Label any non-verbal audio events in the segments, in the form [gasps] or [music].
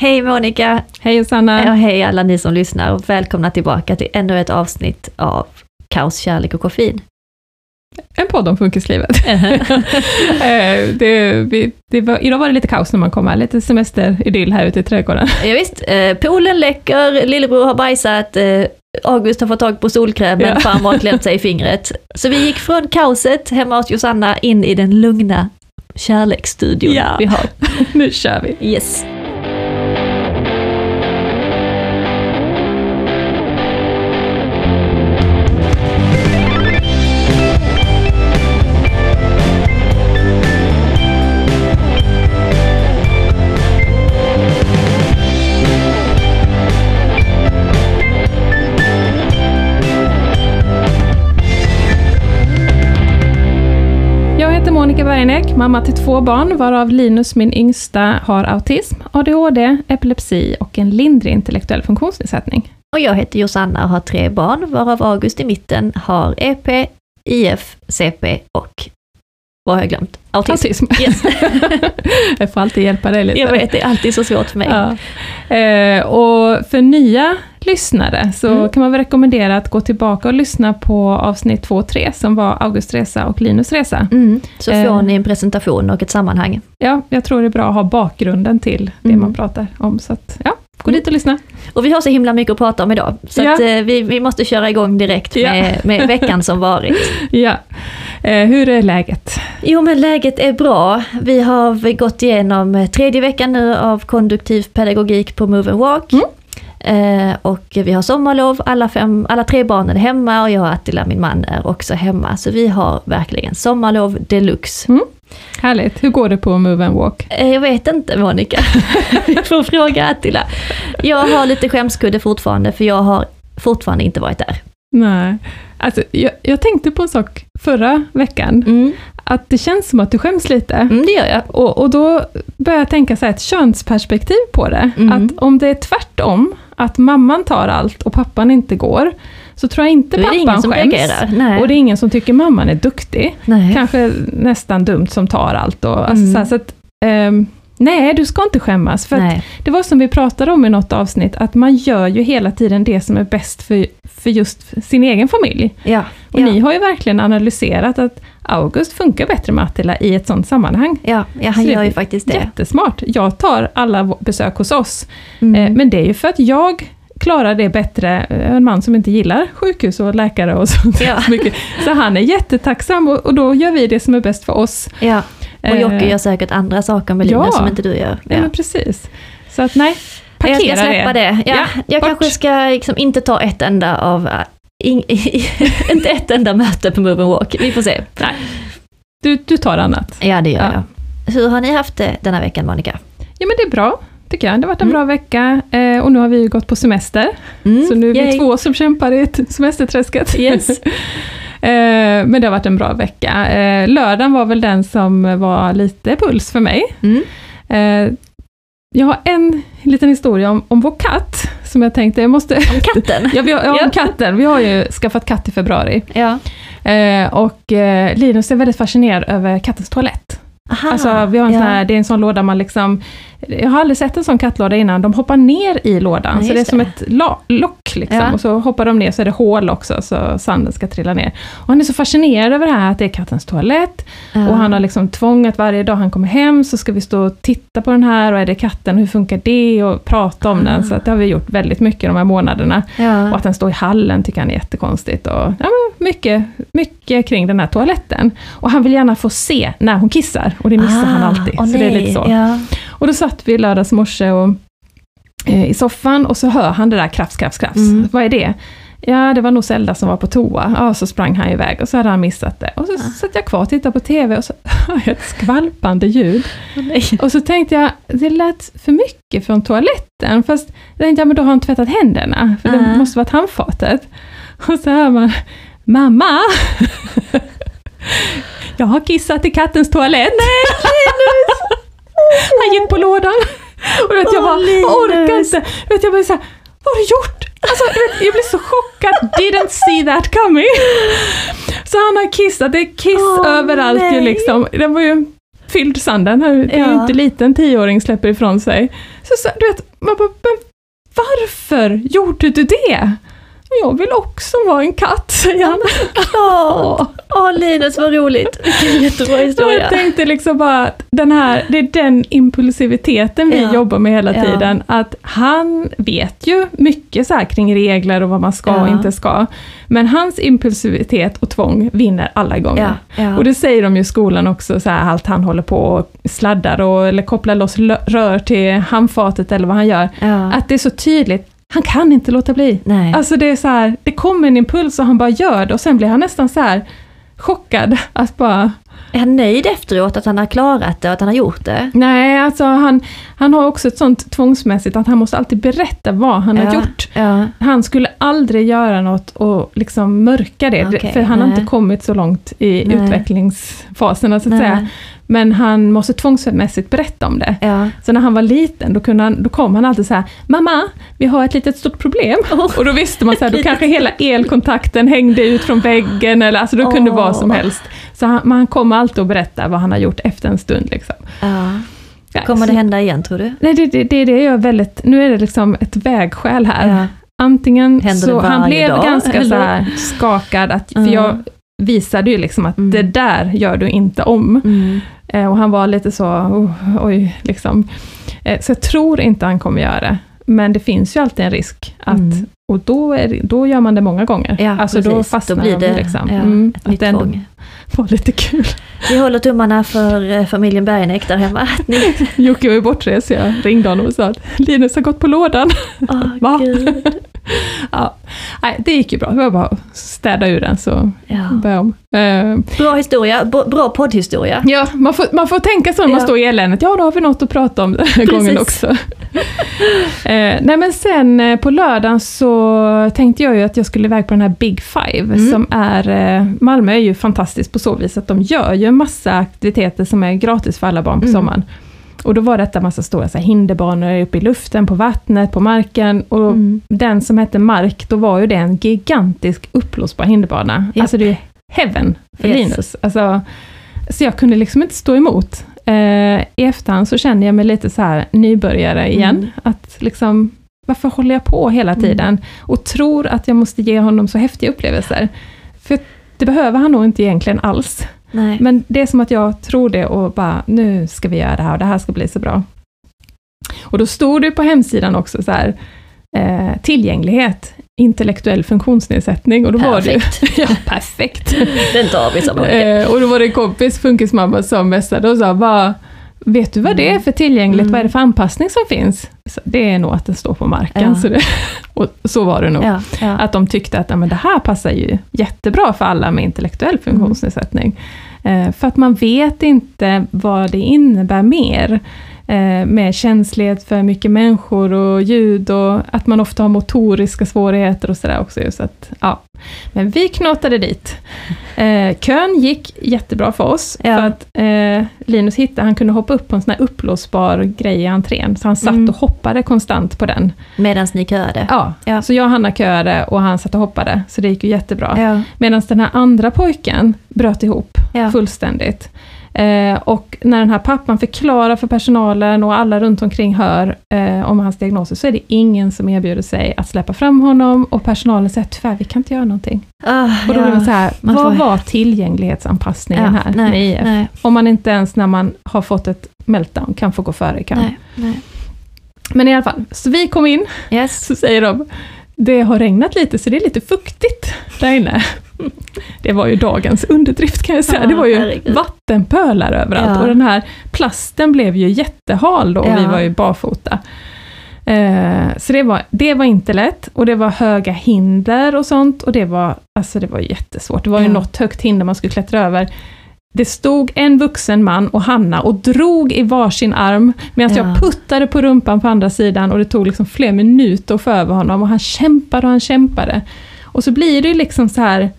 Hej Monica! Hej Sanna! Ja, hej alla ni som lyssnar och välkomna tillbaka till ännu ett avsnitt av Kaos, kärlek och koffein. En podd om funkislivet. [laughs] Eh, det, vi, det var, idag var det lite kaos när man kom här, lite semesteridyll här ute i trädgården. Ja, visst, eh, poolen läcker, lillebror har bajsat, eh, August har fått tag på solkrämen, Ja. farmor har klämt sig i fingret. Så vi gick från kaoset hemma hos Josanna in i den lugna kärleksstudion Ja. vi har. [laughs] nu kör vi! Yes. Bergenek, mamma till två barn, varav Linus, min yngsta, har autism, ADHD, epilepsi och en lindrig intellektuell funktionsnedsättning. Och jag heter Josanna och har tre barn, varav August i mitten har EP, IF, CP och, vad har jag glömt? Autism. Autism. Yes. [laughs] jag får alltid hjälpa dig lite. Jag vet, det är alltid så svårt för mig. Ja. Eh, och för nya lyssnare så Mm. kan man väl rekommendera att gå tillbaka och lyssna på avsnitt 2 och 3 som var Augusts resa och Linus resa. Mm, så får Eh. ni en presentation och ett sammanhang. Ja, jag tror det är bra att ha bakgrunden till det Mm. man pratar om. Så att, ja, gå Mm. dit och lyssna. Och vi har så himla mycket att prata om idag, så Ja. att, eh, vi, vi måste köra igång direkt Ja. med, med [laughs] veckan som varit. Ja. Eh, hur är läget? Jo men läget är bra. Vi har gått igenom tredje veckan nu av konduktiv pedagogik på Move and Walk. Mm. Eh, och vi har sommarlov, alla, fem, alla tre barnen är hemma och jag och Attila, min man, är också hemma. Så vi har verkligen sommarlov deluxe. Härligt. Hur går det på Move and Walk? Eh, Jag vet inte Monica, [laughs] vi får fråga Attila. Jag har lite skämskudde fortfarande för jag har fortfarande inte varit där. Nej. Alltså, jag, jag tänkte på en sak förra veckan, Mm, att det känns som att du skäms lite. mm det gör jag. Och, och då börjar jag tänka så här, ett könsperspektiv på det. Mm. Att om det är tvärtom, att mamman tar allt och pappan inte går, så tror jag inte är det ingen pappan som skäms. reagerar. Och det är ingen som tycker mamman är duktig. Nej. Kanske nästan dumt som tar allt. Och, alltså, Mm. så, att, ehm, nej, du ska inte skämmas. För det var som vi pratade om i något avsnitt, att man gör ju hela tiden det som är bäst för, för just sin egen familj. Ja. Och ja. ni har ju verkligen analyserat att August funkar bättre med Attila i ett sådant sammanhang. Ja, ja, han Så det- gör ju faktiskt det. Jättesmart. Jag tar alla besök hos oss. Mm. Eh, men det är ju för att jag klarar det bättre, eh, en man som inte gillar sjukhus och läkare och [laughs] sånt. Ja. så [laughs] mycket. Så han är jättetacksam och, och då gör vi det som är bäst för oss. Ja, och Eh, Jocke gör säkert andra saker med Linus ja. som inte du gör. Ja, Ja. men precis. Så att nej, Jag parkera ska släppa det. Ja, Ja, jag bort. kanske ska liksom inte ta ett enda av, ing, [laughs] inte ett enda möte på Move and Walk. Vi får se. Nej. Du, du tar annat. Ja, det gör Ja. jag. Hur har ni haft det denna veckan, Monica? Ja men det är bra, tycker jag. Det har varit en Mm. bra vecka eh, och nu har vi ju gått på semester. Mm, Så nu är vi yay. två som kämpar i ett semesterträsket. Yes. [laughs] eh, men det har varit en bra vecka. Eh, lördagen var väl den som var lite puls för mig. Mm. Eh, jag har en liten historia om, om vår katt, som jag tänkte, jag måste... Om katten? [laughs] Ja, vi har, ja, om katten. Vi har ju skaffat katt i februari. Ja. Eh, och eh, Linus är väldigt fascinerad över kattens toalett. Aha. Alltså, vi har en ja. sån här, det är en sån låda man liksom... Jag har aldrig sett en sån kattlåda innan. De hoppar ner i lådan, Ja, så det är just som det. ett lock. Liksom. Ja. Och så hoppar de ner så är det hål också, så sanden ska trilla ner. Och han är så fascinerad över det här att det är kattens toalett. Och han har liksom tvång att varje dag han kommer hem så ska vi stå och titta på den här och är det katten, hur funkar det? Och prata om Ah. den. Så att det har vi gjort väldigt mycket de här månaderna. Och att den står i hallen tycker han är jättekonstigt. Och, ja, mycket, mycket kring den här toaletten. Och han vill gärna få se när hon kissar, och det missar han alltid. Ah, så det är lite så. Ja. Och då satt vi lördags morse och, eh, i soffan och så hör han det där krafs, krafs, krafs. Mm. Vad är det? Ja, det var nog Zelda som var på toa. Ja, så sprang han iväg och så hade han missat det. Och så Ah. satt jag kvar och tittade på TV och så [laughs] hör jag ett skvalpande ljud. Nej. Och så tänkte jag, det lät för mycket från toaletten. Fast jag tänkte, ja, men då har han tvättat händerna, för det Ah. måste varit handfatet. Och så hör man, mamma! [laughs] jag har kissat i kattens toalett. [laughs] han gick på lådan. Och vet, jag bara, jag orkar Linus. inte. Vet, jag bara så här, vad har du gjort? Alltså, vet, jag blev så chockad, didn't see that coming. Så han har kissat, det är kiss Åh, överallt ju nej. liksom. Det var ju fylld sanden. Det är ju Ja. inte liten tioåring släpper ifrån sig. Så, så du vet, man bara, men varför gjorde du det? Jag vill också vara en katt, säger han. Åh, [laughs] åh Linus vad roligt. Vilken jättebra historia. jag tänkte liksom bara att den här, det är den impulsiviteten vi Ja. jobbar med hela Ja. tiden. Att han vet ju mycket så kring regler och vad man ska och Ja. inte ska. Men hans impulsivitet och tvång vinner alla gånger. Ja, ja. Och det säger de ju i skolan också, så här, allt han håller på och sladdar och, eller kopplar loss rör till handfatet eller vad han gör. ja. Att det är så tydligt, han kan inte låta bli. Nej. Alltså det är så här, det kommer en impuls och han bara gör det och sen blir han nästan så här chockad att bara, Är han nöjd efteråt att han har klarat det och att han har gjort det? nej alltså han, han har också ett sånt tvångsmässigt att han måste alltid berätta vad han har Ja. gjort. Ja. Han skulle aldrig göra något och liksom mörka det, Okej, för han har nej. inte kommit så långt i Nej. utvecklingsfaserna så att Nej. säga. Men han måste tvångsmässigt berätta om det. Ja. Så när han var liten, då, kunde han, då kom han alltid så här, Mamma, vi har ett litet stort problem. Åh. Och då visste man så här, då [laughs] kanske hela elkontakten hängde ut från väggen, eller alltså då kunde det vara som helst. Så han, man kommer alltid att berätta vad han har gjort efter en stund. Liksom. ja. Ja, Kommer så- det hända igen tror du? Nej, det, det, det, det är väldigt, nu är det liksom ett vägskäl här. Ja. Antingen Händer så, han blev dag, ganska så eller? här skakad, att, för Mm. jag visade ju liksom att Mm. det där gör du inte om. Mm. Eh, och han var lite så, oh, oj, liksom. Eh, så jag tror inte han kommer göra det. Men det finns ju alltid en risk att, Mm. och då, är, då gör man det många gånger. Ja, alltså då precis. fastnar Då blir de det liksom. ja, Mm, ett att nytt tvång. var lite kul. Vi håller tummarna för eh, familjen Bergenek där hemma. Ni... [laughs] Jocke var ju bortrest, jag ringde honom och sa att Linus har gått på lådan. Åh, [laughs] Va? Gud. [laughs] Ja. Nej, det gick ju bra, det var bara att städa ur den så Ja. börja om. Eh, Bra historia, bra poddhistoria. Ja, man får, man får tänka så när man Ja. står i eländet. Ja, då har vi något att prata om den här Precis. gången också. [laughs] eh, nej, men sen eh, på lördagen så tänkte jag ju att jag skulle iväg på den här Big Five, Mm. som är... Malmö är ju fantastiskt på så vis att de gör ju en massa aktiviteter som är gratis för alla barn på Mm. sommaren. Och då var detta massa stora så här, hinderbanor uppe i luften, på vattnet, på marken. Och Mm. den som hette Mark, då var ju det en gigantisk uppblåsbar hinderbana. Japp. Alltså det är heaven för Yes. Linus. Alltså, så jag kunde liksom inte stå emot. Eh, I efterhand så känner jag mig lite så här nybörjare igen. Mm. Att liksom, varför håller jag på hela Mm. tiden? Och tror att jag måste ge honom så häftiga upplevelser. För det behöver han nog inte egentligen alls. Nej. Men det är som att jag tror det och bara, nu ska vi göra det här och det här ska bli så bra. Och då stod det på hemsidan också så här, eh, tillgänglighet, intellektuell funktionsnedsättning och då var det Perfekt. [laughs] ja, perfekt. Den tar vi som Eh, och då var det en kompis, funkismamma, som messade och sa, vad, vet du vad det är för tillgängligt, Mm. vad är det för anpassning som finns? Så det är nog att det står på marken. Ja. Så, det, [laughs] och så var det nog. Ja, ja. Att de tyckte att men det här passar ju jättebra för alla med intellektuell funktionsnedsättning. Eh, för att man vet inte vad det innebär mer. Eh, med känslighet för mycket människor och ljud och att man ofta har motoriska svårigheter och sådär också. Så att, ja. Men vi knatade dit. Eh, kön gick jättebra för oss. Ja. För att eh, Linus hittade, han kunde hoppa upp på en sån här uppblåsbar grej i entrén. Så han satt Mm. och hoppade konstant på den. Medan ni köade. Ja, Ja. så jag och Hanna köade och han satt och hoppade, så det gick ju jättebra. Ja. Medan den här andra pojken bröt ihop Ja. fullständigt. Eh, och när den här pappan förklarar för personalen och alla runt omkring hör eh, om hans diagnoser, så är det ingen som erbjuder sig att släppa fram honom och personalen säger tyvärr, vi kan inte göra någonting. Ah, Och då ja. blir man så här, man vad får- var tillgänglighetsanpassningen här nej, med IF? nej, Om man inte ens när man har fått ett meltdown kan få gå före i kön. Men i alla fall, så vi kom in Yes. så säger de, det har regnat lite så det är lite fuktigt där inne. Det var ju dagens underdrift kan jag säga. Det var ju herregud. vattenpölar överallt Ja. och den här plasten blev ju jättehal då och vi Ja. var ju barfota. Eh, så det var, det var inte lätt och det var höga hinder och sånt och det var, alltså det var jättesvårt. Det var ju Ja. något högt hinder man skulle klättra över. Det stod en vuxen man och Hanna och drog i varsin arm medan Ja. jag puttade på rumpan på andra sidan och det tog liksom fler minuter att få över honom och han kämpade och han kämpade. Och så blir det ju liksom så här,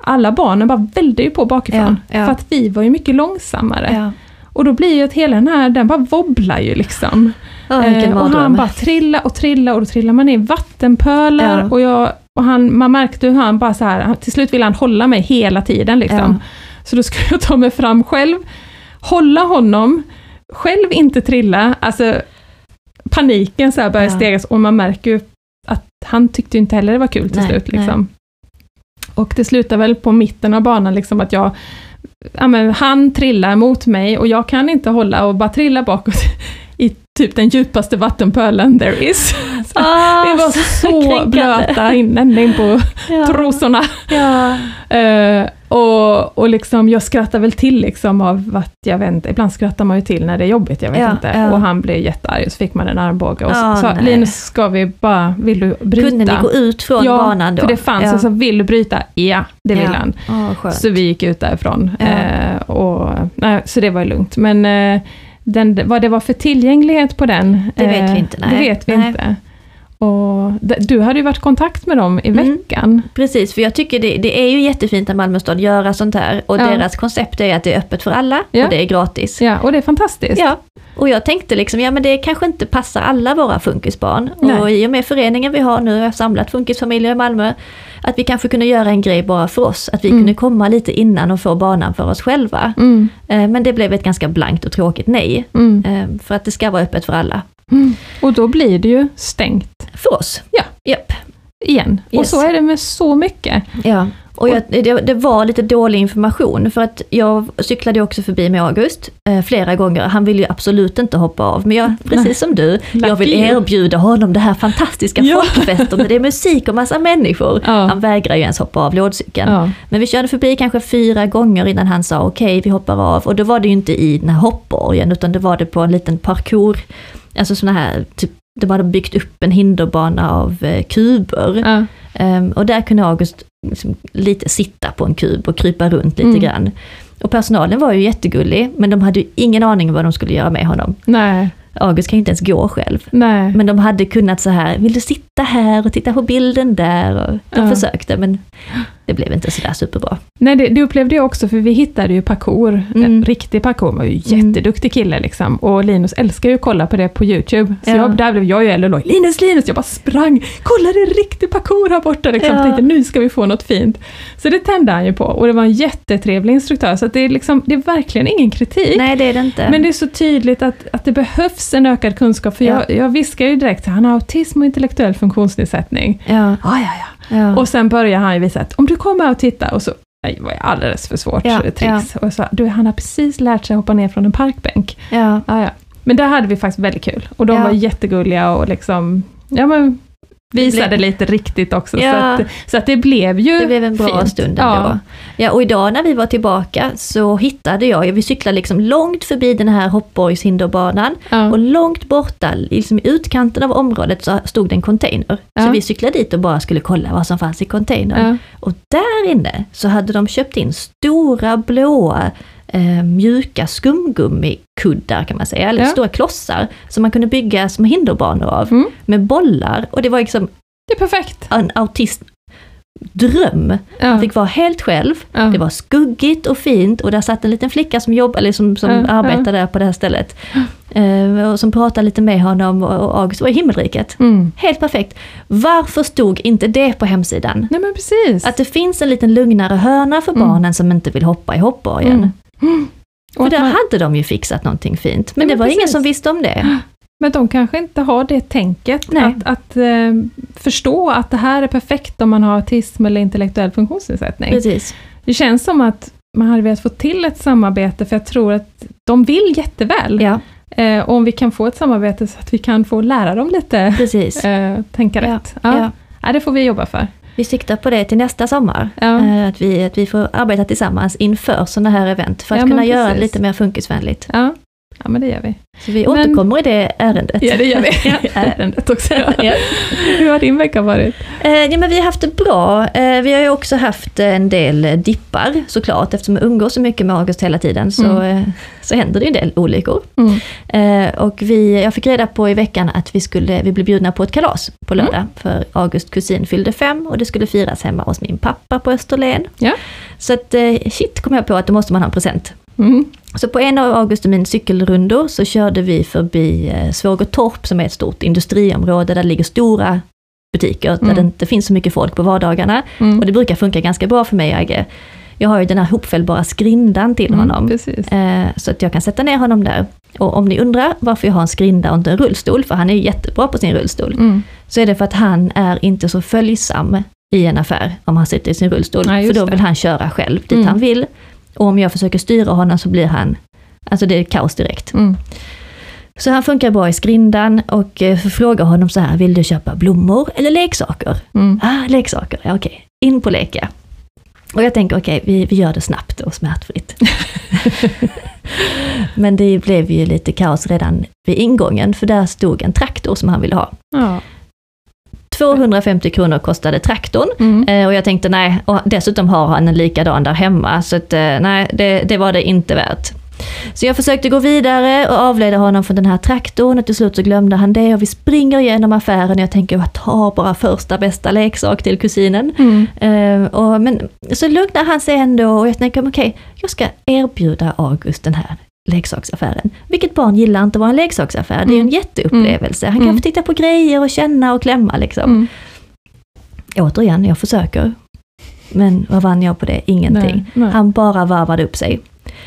alla barnen bara välde ju på bakifrån. Ja, ja. För att vi var ju mycket långsammare. Ja. Och då blir ju att hela den här, den bara wobblar ju liksom. Vilken Eh, och han bara trilla och trilla och då trillar man i vattenpölar Ja. och, jag, och han, man märkte hur han bara så här, till slut ville han hålla mig hela tiden liksom. Ja. Så då skulle [laughs] jag ta mig fram själv. hålla honom, själv inte trilla, alltså paniken så här börjar Ja. stegas och man märker ju att han tyckte inte heller det var kul till Nej, slut. Liksom. Och det slutar väl på mitten av banan, liksom att jag, ja, men han trillar mot mig och jag kan inte hålla och bara trilla bakåt [laughs] typ den djupaste vattenpölen there is. [laughs] Så Ah, det var så kränkande. blöta innan på [laughs] ja. trosorna. Ja. Eh, och, och liksom, jag skrattar väl till liksom av att, jag vet ibland skrattar man ju till när det är jobbigt, jag vet Ja, inte. ja. Och han blev jättearg och så fick man en armbåge och så sa. Linus, ska vi bara, vill du bryta? Kunde ni gå ut från ja, banan då? för det fanns, ja. och så vill du bryta? Ja, det vill han. Skönt. Så vi gick ut därifrån. Eh, och, nej, så det var lugnt. Men eh, den, vad det var för tillgänglighet på den, Det vet eh, vi inte, nej. Det vet vi Nej. inte. Och du hade ju varit i kontakt med dem i Mm. veckan. Precis, för jag tycker det, det är ju jättefint när Malmö stad gör sånt här. Och Ja. deras koncept är att det är öppet för alla Ja. och det är gratis. Ja, och det är fantastiskt. Ja, och jag tänkte liksom, ja men det kanske inte passar alla våra funkisbarn. Nej. Och i och med föreningen vi har nu, jag har samlat funkisfamiljer i Malmö, att vi kanske kunde göra en grej bara för oss. Att vi Mm. kunde komma lite innan och få banan för oss själva. Mm, Eh, Men det blev ett ganska blankt och tråkigt nej. mm, Eh, För att det ska vara öppet för alla. mm. Och då blir det ju stängt För oss. Ja. Japp. igen. Och Yes. så är det med så mycket. Ja, och jag, det, det var lite dålig information för att jag cyklade också förbi med August eh, flera gånger. Han ville ju absolut inte hoppa av, men jag, precis som du, [laughs] jag vill erbjuda honom det här fantastiska Ja. folkfesten där det är musik och massa människor. Ja. Han vägrar ju ens hoppa av lådcykeln. Ja. Men vi körde förbi kanske fyra gånger innan han sa okej, vi hoppar av. Och då var det ju inte i den här hoppborgen, utan det var det på en liten parkour, alltså såna här, typ, de hade byggt upp en hinderbana av eh, kuber. Ja. Ehm, och där kunde August liksom lite sitta på en kub och krypa runt lite Mm. grann. Och personalen var ju jättegullig, men de hade ju ingen aning vad de skulle göra med honom. Nej, August kan ju inte ens gå själv. nej. Men de hade kunnat så här, vill du sitta här och titta på bilden där? Och de Ja. försökte, men det blev inte sådär superbra. Nej, det, det upplevde jag också, för vi hittade ju parkour, Mm. en riktig parkour, var ju Mm. jätteduktig kille liksom. Och Linus älskar ju att kolla på det på YouTube. Så Ja. jag, där blev jag ju eld och Linus, Linus, jag bara sprang, kolla det är riktig parkour här borta liksom. Ja. Tänkte nu ska vi få något fint. Så det tände han ju på, och det var en jättetrevlig instruktör, så det, är liksom, det är verkligen ingen kritik. Nej, det är det inte. Men det är så tydligt att, att det behövs en ökad kunskap, för Ja. jag, jag viskar ju direkt, han har autism och intellektuell funktionsnedsättning. ja, Ja, ja, ja. Ja. Och sen börjar han ju visa att om du kommer och tittar och så Nej, det var alldeles för svårt Ja, tricks. Och jag sa, du han har precis lärt sig hoppa ner från en parkbänk. ja. Ja, ja. Men där hade vi faktiskt väldigt kul. Och de Ja. var jättegulliga och liksom, ja men visade blev- lite riktigt också. Ja. Så, att, så att det blev ju Det blev en bra fint. stund Ja. ändå. Ja, och idag när vi var tillbaka så hittade jag, vi cyklade liksom långt förbi den här hoppborgshinderbanan Ja. och långt borta, liksom i utkanten av området så stod det en container. Ja. Så vi cyklade dit och bara skulle kolla vad som fanns i containern. Ja. Och där inne så hade de köpt in stora blåa eh, mjuka skumgummikuddar kan man säga, eller Ja. stora klossar som man kunde bygga små hinderbanor av Mm. med bollar. Och det var liksom Det är perfekt. en autist dröm. Ja. Han fick vara helt själv. Ja. Det var skuggigt och fint och där satt en liten flicka som jobb, eller som, som Ja, arbetade där på det här stället. Eh, och som pratade lite med honom och, och August var i himmelriket. Mm. Helt perfekt. Varför stod inte det på hemsidan? Nej men precis. Att det finns en liten lugnare hörna för Mm. barnen som inte vill hoppa i hoppborgen. Mm. Mm. Och För där man- hade de ju fixat någonting fint. Men Ja, det men var ingen precis. som visste om det. Men de kanske inte har det tänket, Nej. att, att eh, förstå att det här är perfekt om man har autism eller intellektuell funktionsnedsättning. Precis. Det känns som att man hade velat få till ett samarbete, för jag tror att de vill jätteväl. Ja, Eh, och om vi kan få ett samarbete så att vi kan få lära dem lite precis. eh, tänka Ja, rätt. Ja. ja. Ja, det får vi jobba för. Vi siktar på det till nästa sommar. Ja. Eh, Att, vi, att vi får arbeta tillsammans inför sådana här event för att Ja, kunna göra det precis. lite mer funkisvänligt. Ja. Ja, men det gör vi. Så vi Men- återkommer i det ärendet. Ja, det gör vi. [laughs] Ja. [laughs] Ärendet också. Ja. Hur har din vecka varit? Eh, ja, men vi har haft det bra. Eh, vi har ju också haft en del dippar såklart. Eftersom jag umgås så mycket med August hela tiden så, Mm. eh, så händer det ju en del olyckor. Mm. Eh, och vi, jag fick reda på i veckan att vi, skulle, vi blev bjudna på ett kalas på Mm. lördag. För August kusin fyllde fem och det skulle firas hemma hos min pappa på Österlen. Ja. Så att eh, shit kom jag på att då måste man ha en present. Mm. Så på en av August och min cykelrundor så körde vi förbi eh, Svågertorp som är ett stort industriområde där det ligger stora butiker, där Mm. det inte finns så mycket folk på vardagarna. Mm. Och det brukar funka ganska bra för mig, Agge. Jag har ju den här hopfällbara skrindan till Mm, honom. Eh, så att jag kan sätta ner honom där. Och om ni undrar varför jag har en skrinda och inte en rullstol, för han är ju jättebra på sin rullstol, Mm. så är det för att han är inte så följsam i en affär om han sitter i sin rullstol. Nej, för då det. vill han köra själv dit Mm. han vill. Och om jag försöker styra honom så blir han, alltså det är kaos direkt. Mm. Så han funkar bra i skrindan och eh, frågar honom så här, vill du köpa blommor eller leksaker? Mm. Ah, leksaker, ja, okej. In på leka. Och jag tänker okej, vi, vi gör det snabbt och smärtfritt. [laughs] Men det blev ju lite kaos redan vid ingången, för där stod en traktor som han ville ha. Ja. 250 kronor kostade traktorn. Mm. Eh, Och jag tänkte nej, och dessutom har han en likadan där hemma, så att, eh, nej, det, det var det inte värt. Så jag försökte gå vidare och avleda honom från den här traktorn och till slut så glömde han det och vi springer igenom affären och jag tänker jag tar bara första bästa leksak till kusinen. Mm. Eh, och, men så lugnar han sig ändå och jag tänker okej, jag ska erbjuda August den här leksaksaffären. Vilket barn gillar inte att vara en leksaksaffär? Det är ju en Mm. jätteupplevelse. Han kan Mm. få titta på grejer och känna och klämma liksom. Mm. Återigen, jag försöker. Men vad vann jag på det? Ingenting. Nej, nej. Han bara varvade upp sig.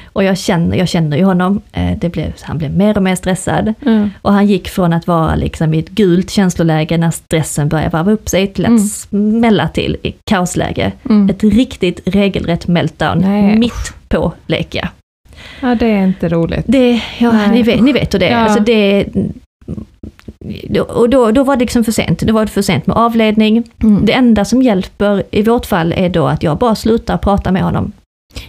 Och jag känner, jag känner ju honom, eh, det blev, han blev mer och mer stressad. Ja. Och han gick från att vara liksom i ett gult känsloläge när stressen började varva upp sig till att Mm. smälla till i kaosläge. Mm. Ett riktigt regelrätt meltdown Nej. mitt på leka. Ja, det är inte roligt. Det, ja, Nej. ni vet, ni vet hur det är. Ja. Alltså det och då, då var det liksom för sent. Då var det för sent med avledning. Mm. Det enda som hjälper i vårt fall är då att jag bara slutar prata med honom.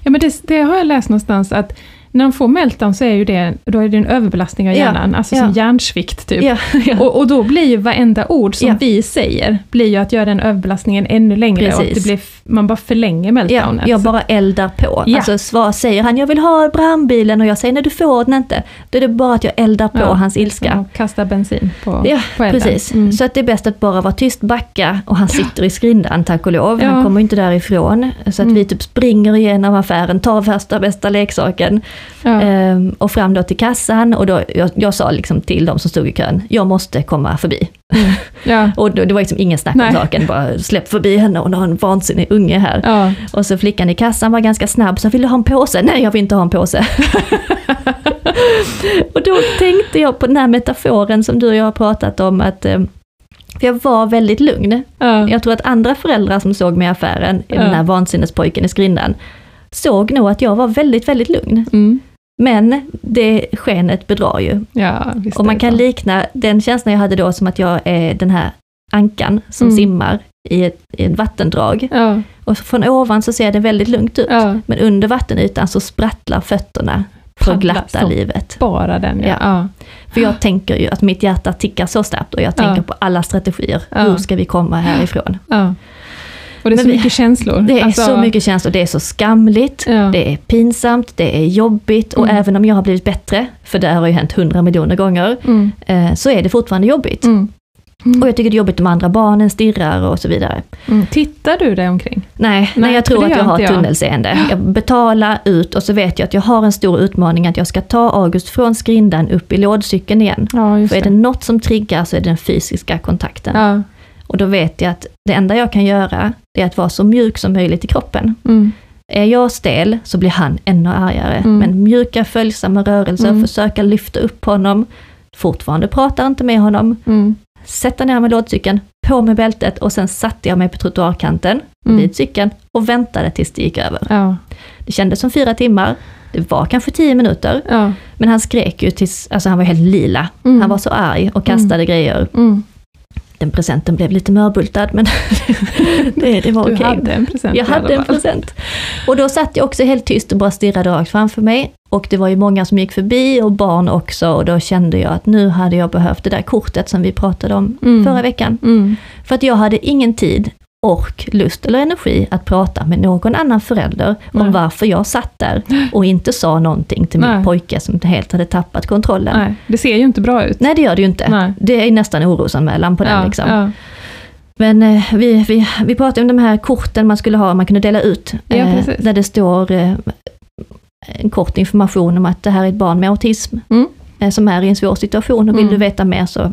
Ja, men det, det har jag läst någonstans att när de får meltdown så är ju det, då är det en överbelastning av Ja, hjärnan, alltså ja. som hjärnsvikt typ. Ja, [laughs] ja. Och, och då blir ju varenda ord som Ja. vi säger, blir ju att göra den överbelastningen ännu längre och Precis. det blir, man bara förlänger Ja, meltdownet. jag bara eldar på. Ja. Alltså svar, säger han jag vill ha brandbilen och jag säger nej du får den inte. Då är det bara att jag eldar på Ja, hans ilska. Och kasta bensin på, Ja, på elden. Precis, Mm. så att det är bäst att bara vara tyst, backa och han sitter i skrindan tack och lov. Ja. Han kommer inte därifrån. Så att Mm. vi typ springer igenom affären, tar första bästa leksaken ja. ehm, och fram då till kassan och då, jag, jag sa liksom till de som stod i kön, jag måste komma förbi. [laughs] ja. Och då, det var liksom ingen snack om saken, bara släpp förbi henne, hon har en vansinnig unge här. ja. Och så flickan i kassan var ganska snabb, så vill du ha en påse? Nej, jag vill inte ha en påse. [laughs] och då tänkte jag på den här metaforen som du och jag har pratat om, att eh, för jag var väldigt lugn. ja. Jag tror att andra föräldrar som såg mig i affären, Ja. den här vansinnespojken i skrindan, såg nog att jag var väldigt, väldigt lugn. Mm. Men det skenet bedrar ju. ja Och man kan likna den känslan jag hade då som att jag är den här ankan som Mm. simmar i ett, i ett vattendrag. Ja, Och från ovan så ser det väldigt lugnt ut. ja. Men under vattenytan så sprattlar fötterna Paddlar glatta livet. Bara den ja. Ja. För jag tänker ju att mitt hjärta tickar så snabbt och jag tänker på alla strategier. Hur ska vi komma härifrån? Och det är Men så vi- mycket känslor. Det är Alltså, så mycket känslor, det är så skamligt, Ja. det är pinsamt, det är jobbigt och Mm. även om jag har blivit bättre, för det har ju hänt hundra miljoner gånger, Mm. eh, så är det fortfarande jobbigt. Mm. Och jag tycker det är jobbigt om andra barnen stirrar och så vidare. Mm. Tittar du dig omkring? Nej, nej, Nej, jag tror att jag har jag. tunnelseende. Jag betalar ut och så vet jag att jag har en stor utmaning att jag ska ta August från skrindan upp i lådcykeln igen. Ja, För är det något som triggar så är det den fysiska kontakten. Ja. Och då vet jag att det enda jag kan göra, det är att vara så mjuk som möjligt i kroppen. Mm. Är jag stel så blir han ännu argare. Mm. Men mjuka följsamma rörelser, Mm. försöka lyfta upp honom. Fortfarande pratar inte med honom. Mm. Sätta ner med lådcykeln, på med bältet och sen satte jag mig på trottoarkanten Mm. vid cykeln och väntade tills det gick över. Ja. Det kändes som fyra timmar. Det var kanske tio minuter. Ja. Men han skrek ju tills, alltså han var helt lila. Mm. Han var så arg och kastade grejer. Mm. Den presenten blev lite mörbultad men [laughs] det, det var Du okej. hade en present Jag hade en present. Och då satt jag också helt tyst och bara stirrade rakt framför mig. Och det var ju många som gick förbi och barn också och då kände jag att nu hade jag behövt det där kortet som vi pratade om Mm. förra veckan. Mm. För att jag hade ingen tid, ork, lust eller energi att prata med någon annan förälder Nej. om varför jag satt där och inte sa någonting till Nej. min pojke som helt hade tappat kontrollen. Nej, Nej, det ser ju inte bra ut. det gör det ju inte. Nej. Det är nästan orosanmälan på den. ja, Liksom. ja. Men eh, vi, vi, vi pratade om de här korten man skulle ha, man kunde dela ut. Ja, eh, där det står eh, en kort information om att det här är ett barn med autism. Mm. eh, Som är i en svår situation och vill Mm. du veta mer så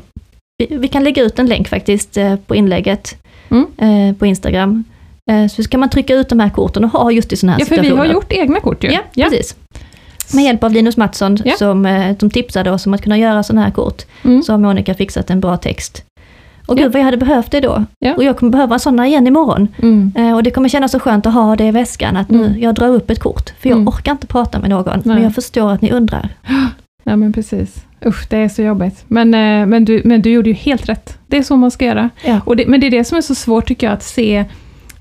vi, vi kan lägga ut en länk faktiskt eh, på inlägget Mm. eh, på Instagram. Eh, Så kan man trycka ut de här korten och ha just i sådana här Ja, för vi situationer. har gjort egna kort ju. Ja, precis. Med hjälp av Linus Mattsson Ja. som, som tipsade oss om att kunna göra sådana här kort, Mm. så har Monica fixat en bra text. Och Ja. gud vad jag hade behövt det då. Ja. Och jag kommer behöva sådana igen imorgon. Mm. Eh, Och det kommer kännas så skönt att ha det i väskan, att nu Mm. jag drar upp ett kort. För jag Mm. orkar inte prata med någon, Nej. men jag förstår att ni undrar. Ja men precis. Usch, det är så jobbigt. Men, eh, men, du, men du gjorde ju helt rätt. Det är så man ska göra. Ja. Och det, men det är det som är så svårt tycker jag, att se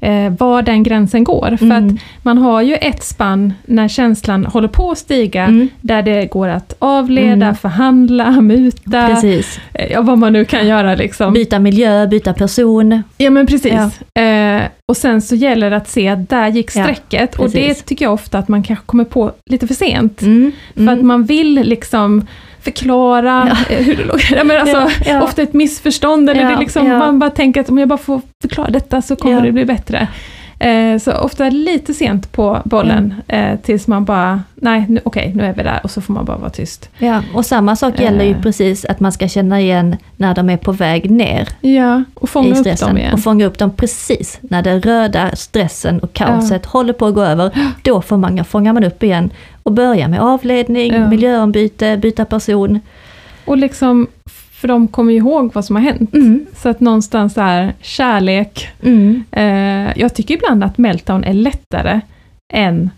eh, var den gränsen går. För Mm. att man har ju ett spann när känslan håller på att stiga, Mm. där det går att avleda, Mm. förhandla, muta, Precis. eh, ja, vad man nu kan göra liksom. Byta miljö, byta person. Ja men precis. Eh, och sen så gäller det att se att där gick Ja, strecket. och det tycker jag ofta att man kanske kommer på lite för sent. Mm. För att man vill liksom förklara Ja. eh, hur det låg. [laughs] Ja, men alltså, Ja. Ofta ett missförstånd, eller det liksom, man bara tänker att om jag bara får förklara detta så kommer det bli bättre. Eh, så ofta lite sent på bollen, Mm. eh, tills man bara, nej nu, okej nu är vi där, och så får man bara vara tyst. Ja, och samma sak gäller ju Eh. precis att man ska känna igen när de är på väg ner Ja, och fånga upp dem igen. Och fånga upp dem precis när den röda stressen och kaoset håller på att gå över. [gasps] Då får man, fångar man upp igen och börjar med avledning, Ja. miljöombyte, byta person. Och liksom, för de kommer ju ihåg vad som har hänt. Mm. Så att någonstans är kärlek, Mm. Eh, jag tycker ibland att meltdown är lättare än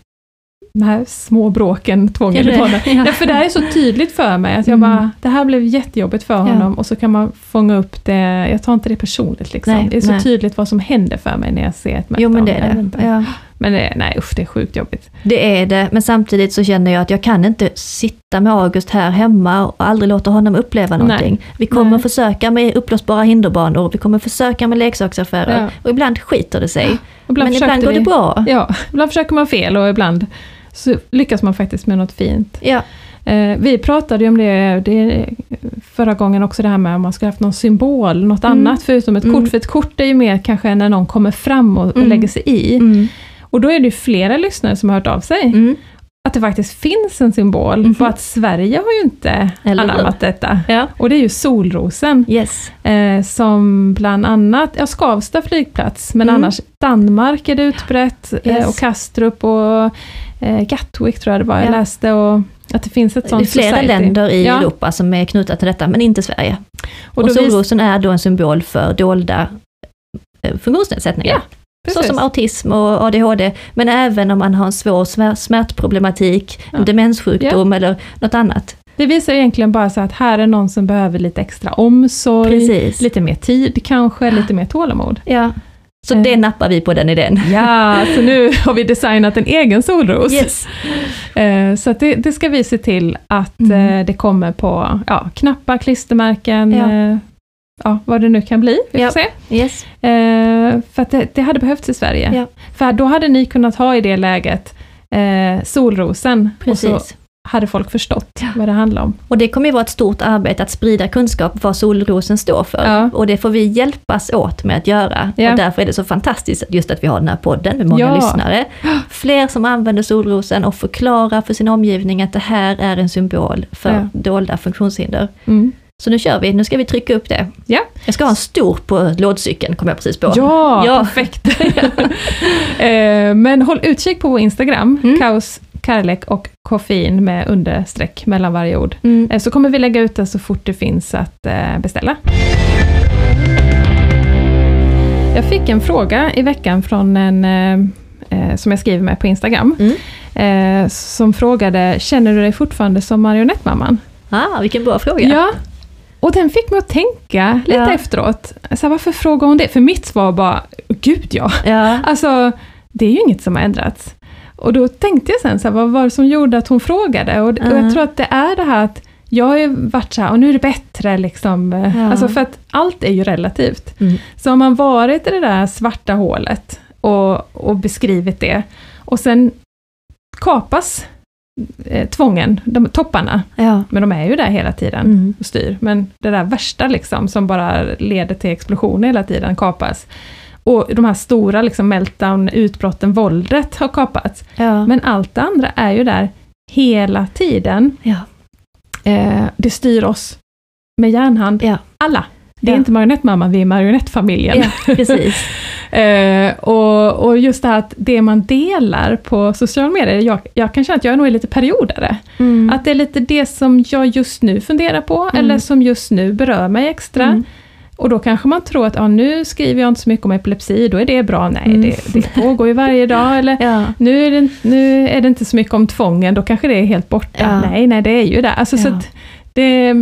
de här små bråken två gånger i månaden. [laughs] Ja. Ja, för det här är så tydligt för mig, att jag Mm. bara, det här blev jättejobbigt för Ja. honom, och så kan man fånga upp det, jag tar inte det personligt liksom. Nej, det är så nej. tydligt vad som händer för mig när jag ser ett meltdown. Jo men det är det. Ja. Men det, nej usch, det är sjukt jobbigt. Det är det, men samtidigt så känner jag att jag kan inte sitta med August här hemma och aldrig låta honom uppleva Nej. någonting. Vi kommer Nej. försöka med uppblåsbara hinderbanor, vi kommer försöka med leksaksaffärer Ja. och ibland skiter det sig. Och men ibland går det bra. Ja, ibland försöker man fel och ibland så lyckas man faktiskt med något fint. Ja, Eh, vi pratade ju om det, det förra gången också, det här med om man skulle haft någon symbol, något Mm. annat förutom ett Mm. kort. För ett kort är ju mer kanske när någon kommer fram och, och Mm. lägger sig i. mm. Och då är det ju flera lyssnare som har hört av sig. Mm. Att det faktiskt finns en symbol, Mhm. för att Sverige har ju inte Eller anammat detta. ja. Och det är ju solrosen, Yes. eh, som bland annat, ja Skavsta flygplats, men Mm. annars Danmark är det utbrett, eh, Yes. och Kastrup och eh, Gatwick tror jag det var, jag Ja. läste, och att det finns ett Det är sånt flera society. länder i Ja. Europa som är knutna till detta, men inte Sverige. Och, Och, vis- solrosen är då en symbol för dolda eh, funktionsnedsättningar. Ja, precis. som autism och ADHD, men även om man har en svår smär- smärtproblematik, Ja. en demenssjukdom eller något annat. Det visar egentligen bara så att här är någon som behöver lite extra omsorg, Precis. lite mer tid kanske, lite mer tålamod. Ja. Så Eh. det nappar vi på den idén. Ja, så nu [laughs] har vi designat en egen solros. Yes. Eh, Så det, det ska vi se till att Mm. eh, det kommer på ja, knappar, klistermärken, Ja. Ja, vad det nu kan bli. Vi får Ja. se. Yes. Eh, För att det, det hade behövts i Sverige. Ja. För då hade ni kunnat ha i det läget eh, solrosen, och så Precis. hade folk förstått Ja. vad det handlar om. Och det kommer ju vara ett stort arbete att sprida kunskap vad solrosen står för. Ja. Och det får vi hjälpas åt med att göra. Och därför är det så fantastiskt just att vi har den här podden med många lyssnare. [gasps] Fler som använder solrosen och förklarar för sin omgivning att det här är en symbol för dolda funktionshinder. Mm. Så nu kör vi, nu ska vi trycka upp det. Ja. Jag ska ha en stor på lådcykeln, kom jag precis på. Ja, Ja. perfekt! [laughs] [laughs] Eh, Men håll utkik på vår Instagram, Mm. kaos, kärlek och koffein med understreck mellan varje ord. Mm. Eh, Så kommer vi lägga ut det så fort det finns att eh, beställa. Jag fick en fråga i veckan från en som jag skriver med på Instagram, Mm. som frågade, känner du dig fortfarande som marionettmamman? Ah, vilken bra fråga. Ja. Och den fick mig att tänka lite Ja. efteråt. Så här, varför frågar hon det? För mitt svar var bara, gud ja. Ja. Alltså, det är ju inget som har ändrats. Och då tänkte jag sen, så här, vad var det som gjorde att hon frågade? Och, och Mm. jag tror att det är det här att jag har ju varit så här, och nu är det bättre liksom. Ja. Alltså för att allt är ju relativt. Mm. Så har man varit i det där svarta hålet och, och beskrivit det, och sen kapas eh, tvången, de topparna, Ja. men de är ju där hela tiden Mm. och styr. Men det där värsta liksom, som bara leder till explosioner hela tiden, kapas. Och de här stora liksom, meltdown, utbrotten, våldet har kapats. Ja. Men allt det andra är ju där hela tiden. ja. Eh, det styr oss med järnhand. Alla. Det är Ja. inte marionettmamman, vi är marionettfamiljen. ja, precis. [laughs] Eh, och, och just det här att det man delar på sociala medier, jag, jag kan känna att jag nog är lite periodare. Mm. Att det är lite det som jag just nu funderar på, Mm. eller som just nu berör mig extra. Mm. Och då kanske man tror att ja, nu skriver jag inte så mycket om epilepsi, då är det bra. Nej, Mm. det, det pågår ju varje dag. [laughs] Eller Ja. nu är, det, nu är det inte så mycket om tvången, då kanske det är helt borta. Ja. Nej, nej, det är ju det. Alltså, så det,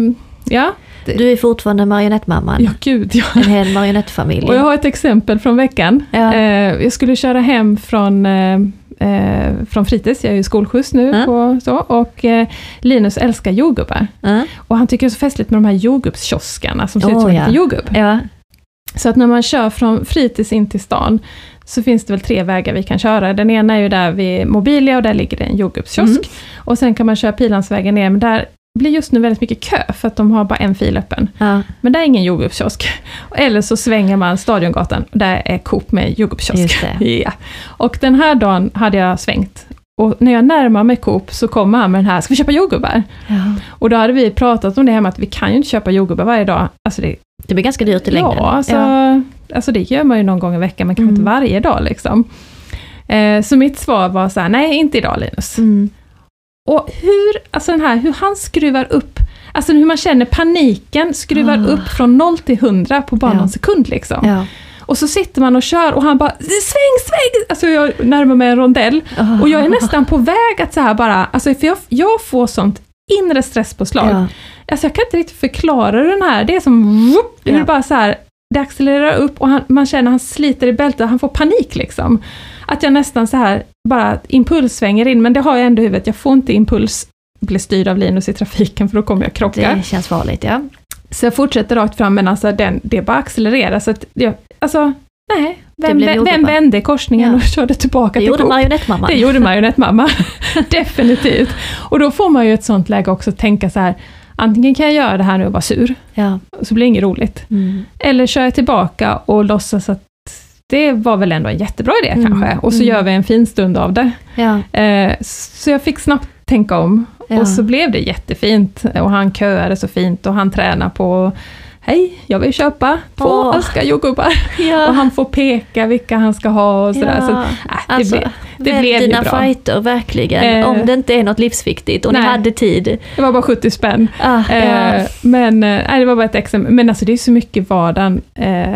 ja, Du är fortfarande marionettmamman. ja gud ja. En hel marionettfamilj. Och jag har ett exempel från veckan. Ja. Eh, jag skulle köra hem från, eh, eh, från fritids, jag är ju skolskjuts nu, Ja. på, så, och eh, Linus älskar jordgubbar. Ja. Och han tycker det är så festligt med de här jordgubbskioskarna som ser ut som en ja. jordgubb. Ja. Så att när man kör från fritids in till stan, så finns det väl tre vägar vi kan köra. Den ena är ju där vid Mobilia och där ligger det en jordgubbskiosk. Mm. Och sen kan man köra Pilansvägen ner, men där blir just nu väldigt mycket kö, för att de har bara en fil öppen. Ja. Men där är ingen jordgubbskiosk. [laughs] Eller så svänger man Stadiongatan, och där är Coop med jordgubbskiosk. Det. [laughs] Ja. Och den här dagen hade jag svängt. Och när jag närmar mig Coop så kommer han med den här, ska vi köpa jordgubbar? Ja. Och då hade vi pratat om det hemma, att vi kan ju inte köpa jordgubbar varje dag. Alltså det, Det blir ganska dyrt i längden. ja, alltså, Ja. alltså det gör man ju någon gång i veckan, men kanske Mm. inte varje dag liksom. Eh, så mitt svar var så här, nej inte idag Linus. Mm. Och hur, alltså den här, hur han skruvar upp, alltså hur man känner paniken skruvar Ah. upp från 0 till 100 på bara Ja. någon sekund liksom. Ja. Och så sitter man och kör och han bara sväng, sväng! Alltså jag närmar mig en rondell och jag är nästan på väg att så här bara, alltså för jag, jag får sånt inre stresspåslag. Ja. Alltså jag kan inte riktigt förklara den här, det är som, whoop, det är Ja. bara så här, det accelererar upp och han, man känner att han sliter i bältet, han får panik liksom. Att jag nästan så här bara impulssvänger in, men det har jag ändå i huvudet, jag får inte impuls bli styrd av Linus i trafiken för då kommer jag krocka. Det känns farligt, ja. Så jag fortsätter rakt fram, men alltså den, det bara accelererar. Så att jag, alltså, nej. Vem, vem, vände korsningen Ja. och körde tillbaka Det till gjorde marionettmamman. Det gjorde marionettmamma. [laughs] Definitivt. Och då får man ju ett sånt läge också att tänka så här, antingen kan jag göra det här nu och vara sur, Ja. så blir det inget roligt. Mm. Eller kör jag tillbaka och låtsas att det var väl ändå en jättebra idé Mm, kanske, och så mm. gör vi en fin stund av det. Ja. Eh, så jag fick snabbt tänka om, Ja. och så blev det jättefint. Och han köade så fint och han tränar på Hej, jag vill köpa två Åh. aska jordgubbar. [laughs] Ja. Och han får peka vilka han ska ha och sådär. Så, äh, det Alltså, blev, det blev ju dina bra. fighter, verkligen. Eh. Om det inte är något livsviktigt och ni Nej. hade tid. det var bara 70 spänn. Ah. Eh, men nej, det var bara ett exempel. Men alltså det är så mycket vardagen. Eh,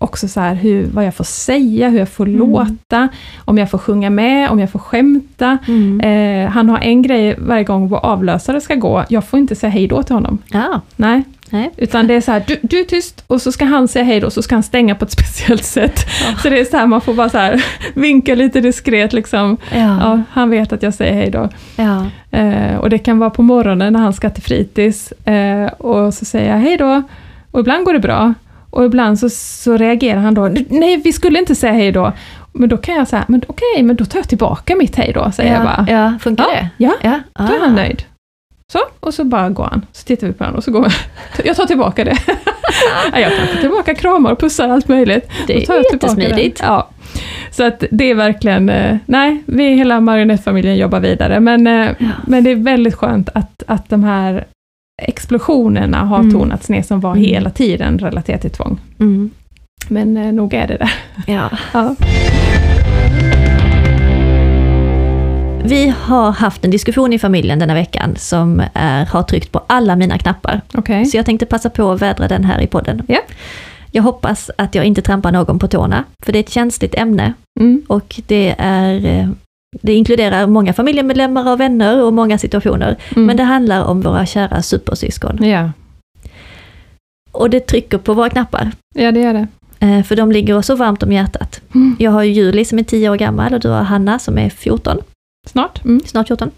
också så här hur, vad jag får säga, hur jag får Mm. låta, om jag får sjunga med, om jag får skämta. Mm. Eh, han har en grej varje gång vår avlösare ska gå, jag får inte säga hej då till honom. Ja. Nej, Nej. utan det är så här, du, du är tyst och så ska han säga hej då, så ska han stänga på ett [laughs] speciellt sätt. Ja. Så det är så här, man får bara så här [laughs] vinka lite diskret liksom. Ja. Ja, han vet att jag säger hej då. Ja. Eh, och det kan vara på morgonen när han ska till fritids eh, och så säger jag hej då. Och ibland går det bra. Och ibland så, så reagerar han då, nej vi skulle inte säga hej då. Men då kan jag säga, men okej, men då tar jag tillbaka mitt hej då, säger jag bara. ja. Funkar Ja, det? ja, Ja. då är han nöjd. Så, och så bara går han. Så tittar vi på honom och så går vi. [laughs] Jag tar tillbaka det. [laughs] Ja, jag kan ta tillbaka kramar och pussar allt möjligt. Det är tar jag den. jättesmidigt. Ja. Så att det är verkligen, eh, nej, vi hela marionettfamiljen jobbar vidare, men, eh, Ja. men det är väldigt skönt att, att de här explosionerna har Mm. tonats ner som var Mm. hela tiden relaterat till tvång. Mm. Men eh, nog är det det. Ja. Ja. Vi har haft en diskussion i familjen denna veckan som är, har tryckt på alla mina knappar. Okej. Så jag tänkte passa på att vädra den här i podden. Ja. Jag hoppas att jag inte trampar någon på tårna, för det är ett känsligt ämne Mm. och det, är, eh, det inkluderar många familjemedlemmar och vänner och många situationer. Mm. Men det handlar om våra kära supersyskon. Ja. Och det trycker på våra knappar, ja, det gör det. eh, för de ligger oss så varmt om hjärtat. Mm. Jag har ju Julie som är 10 år gammal och du har Hanna som är 14, Snart. Mm. snart 14.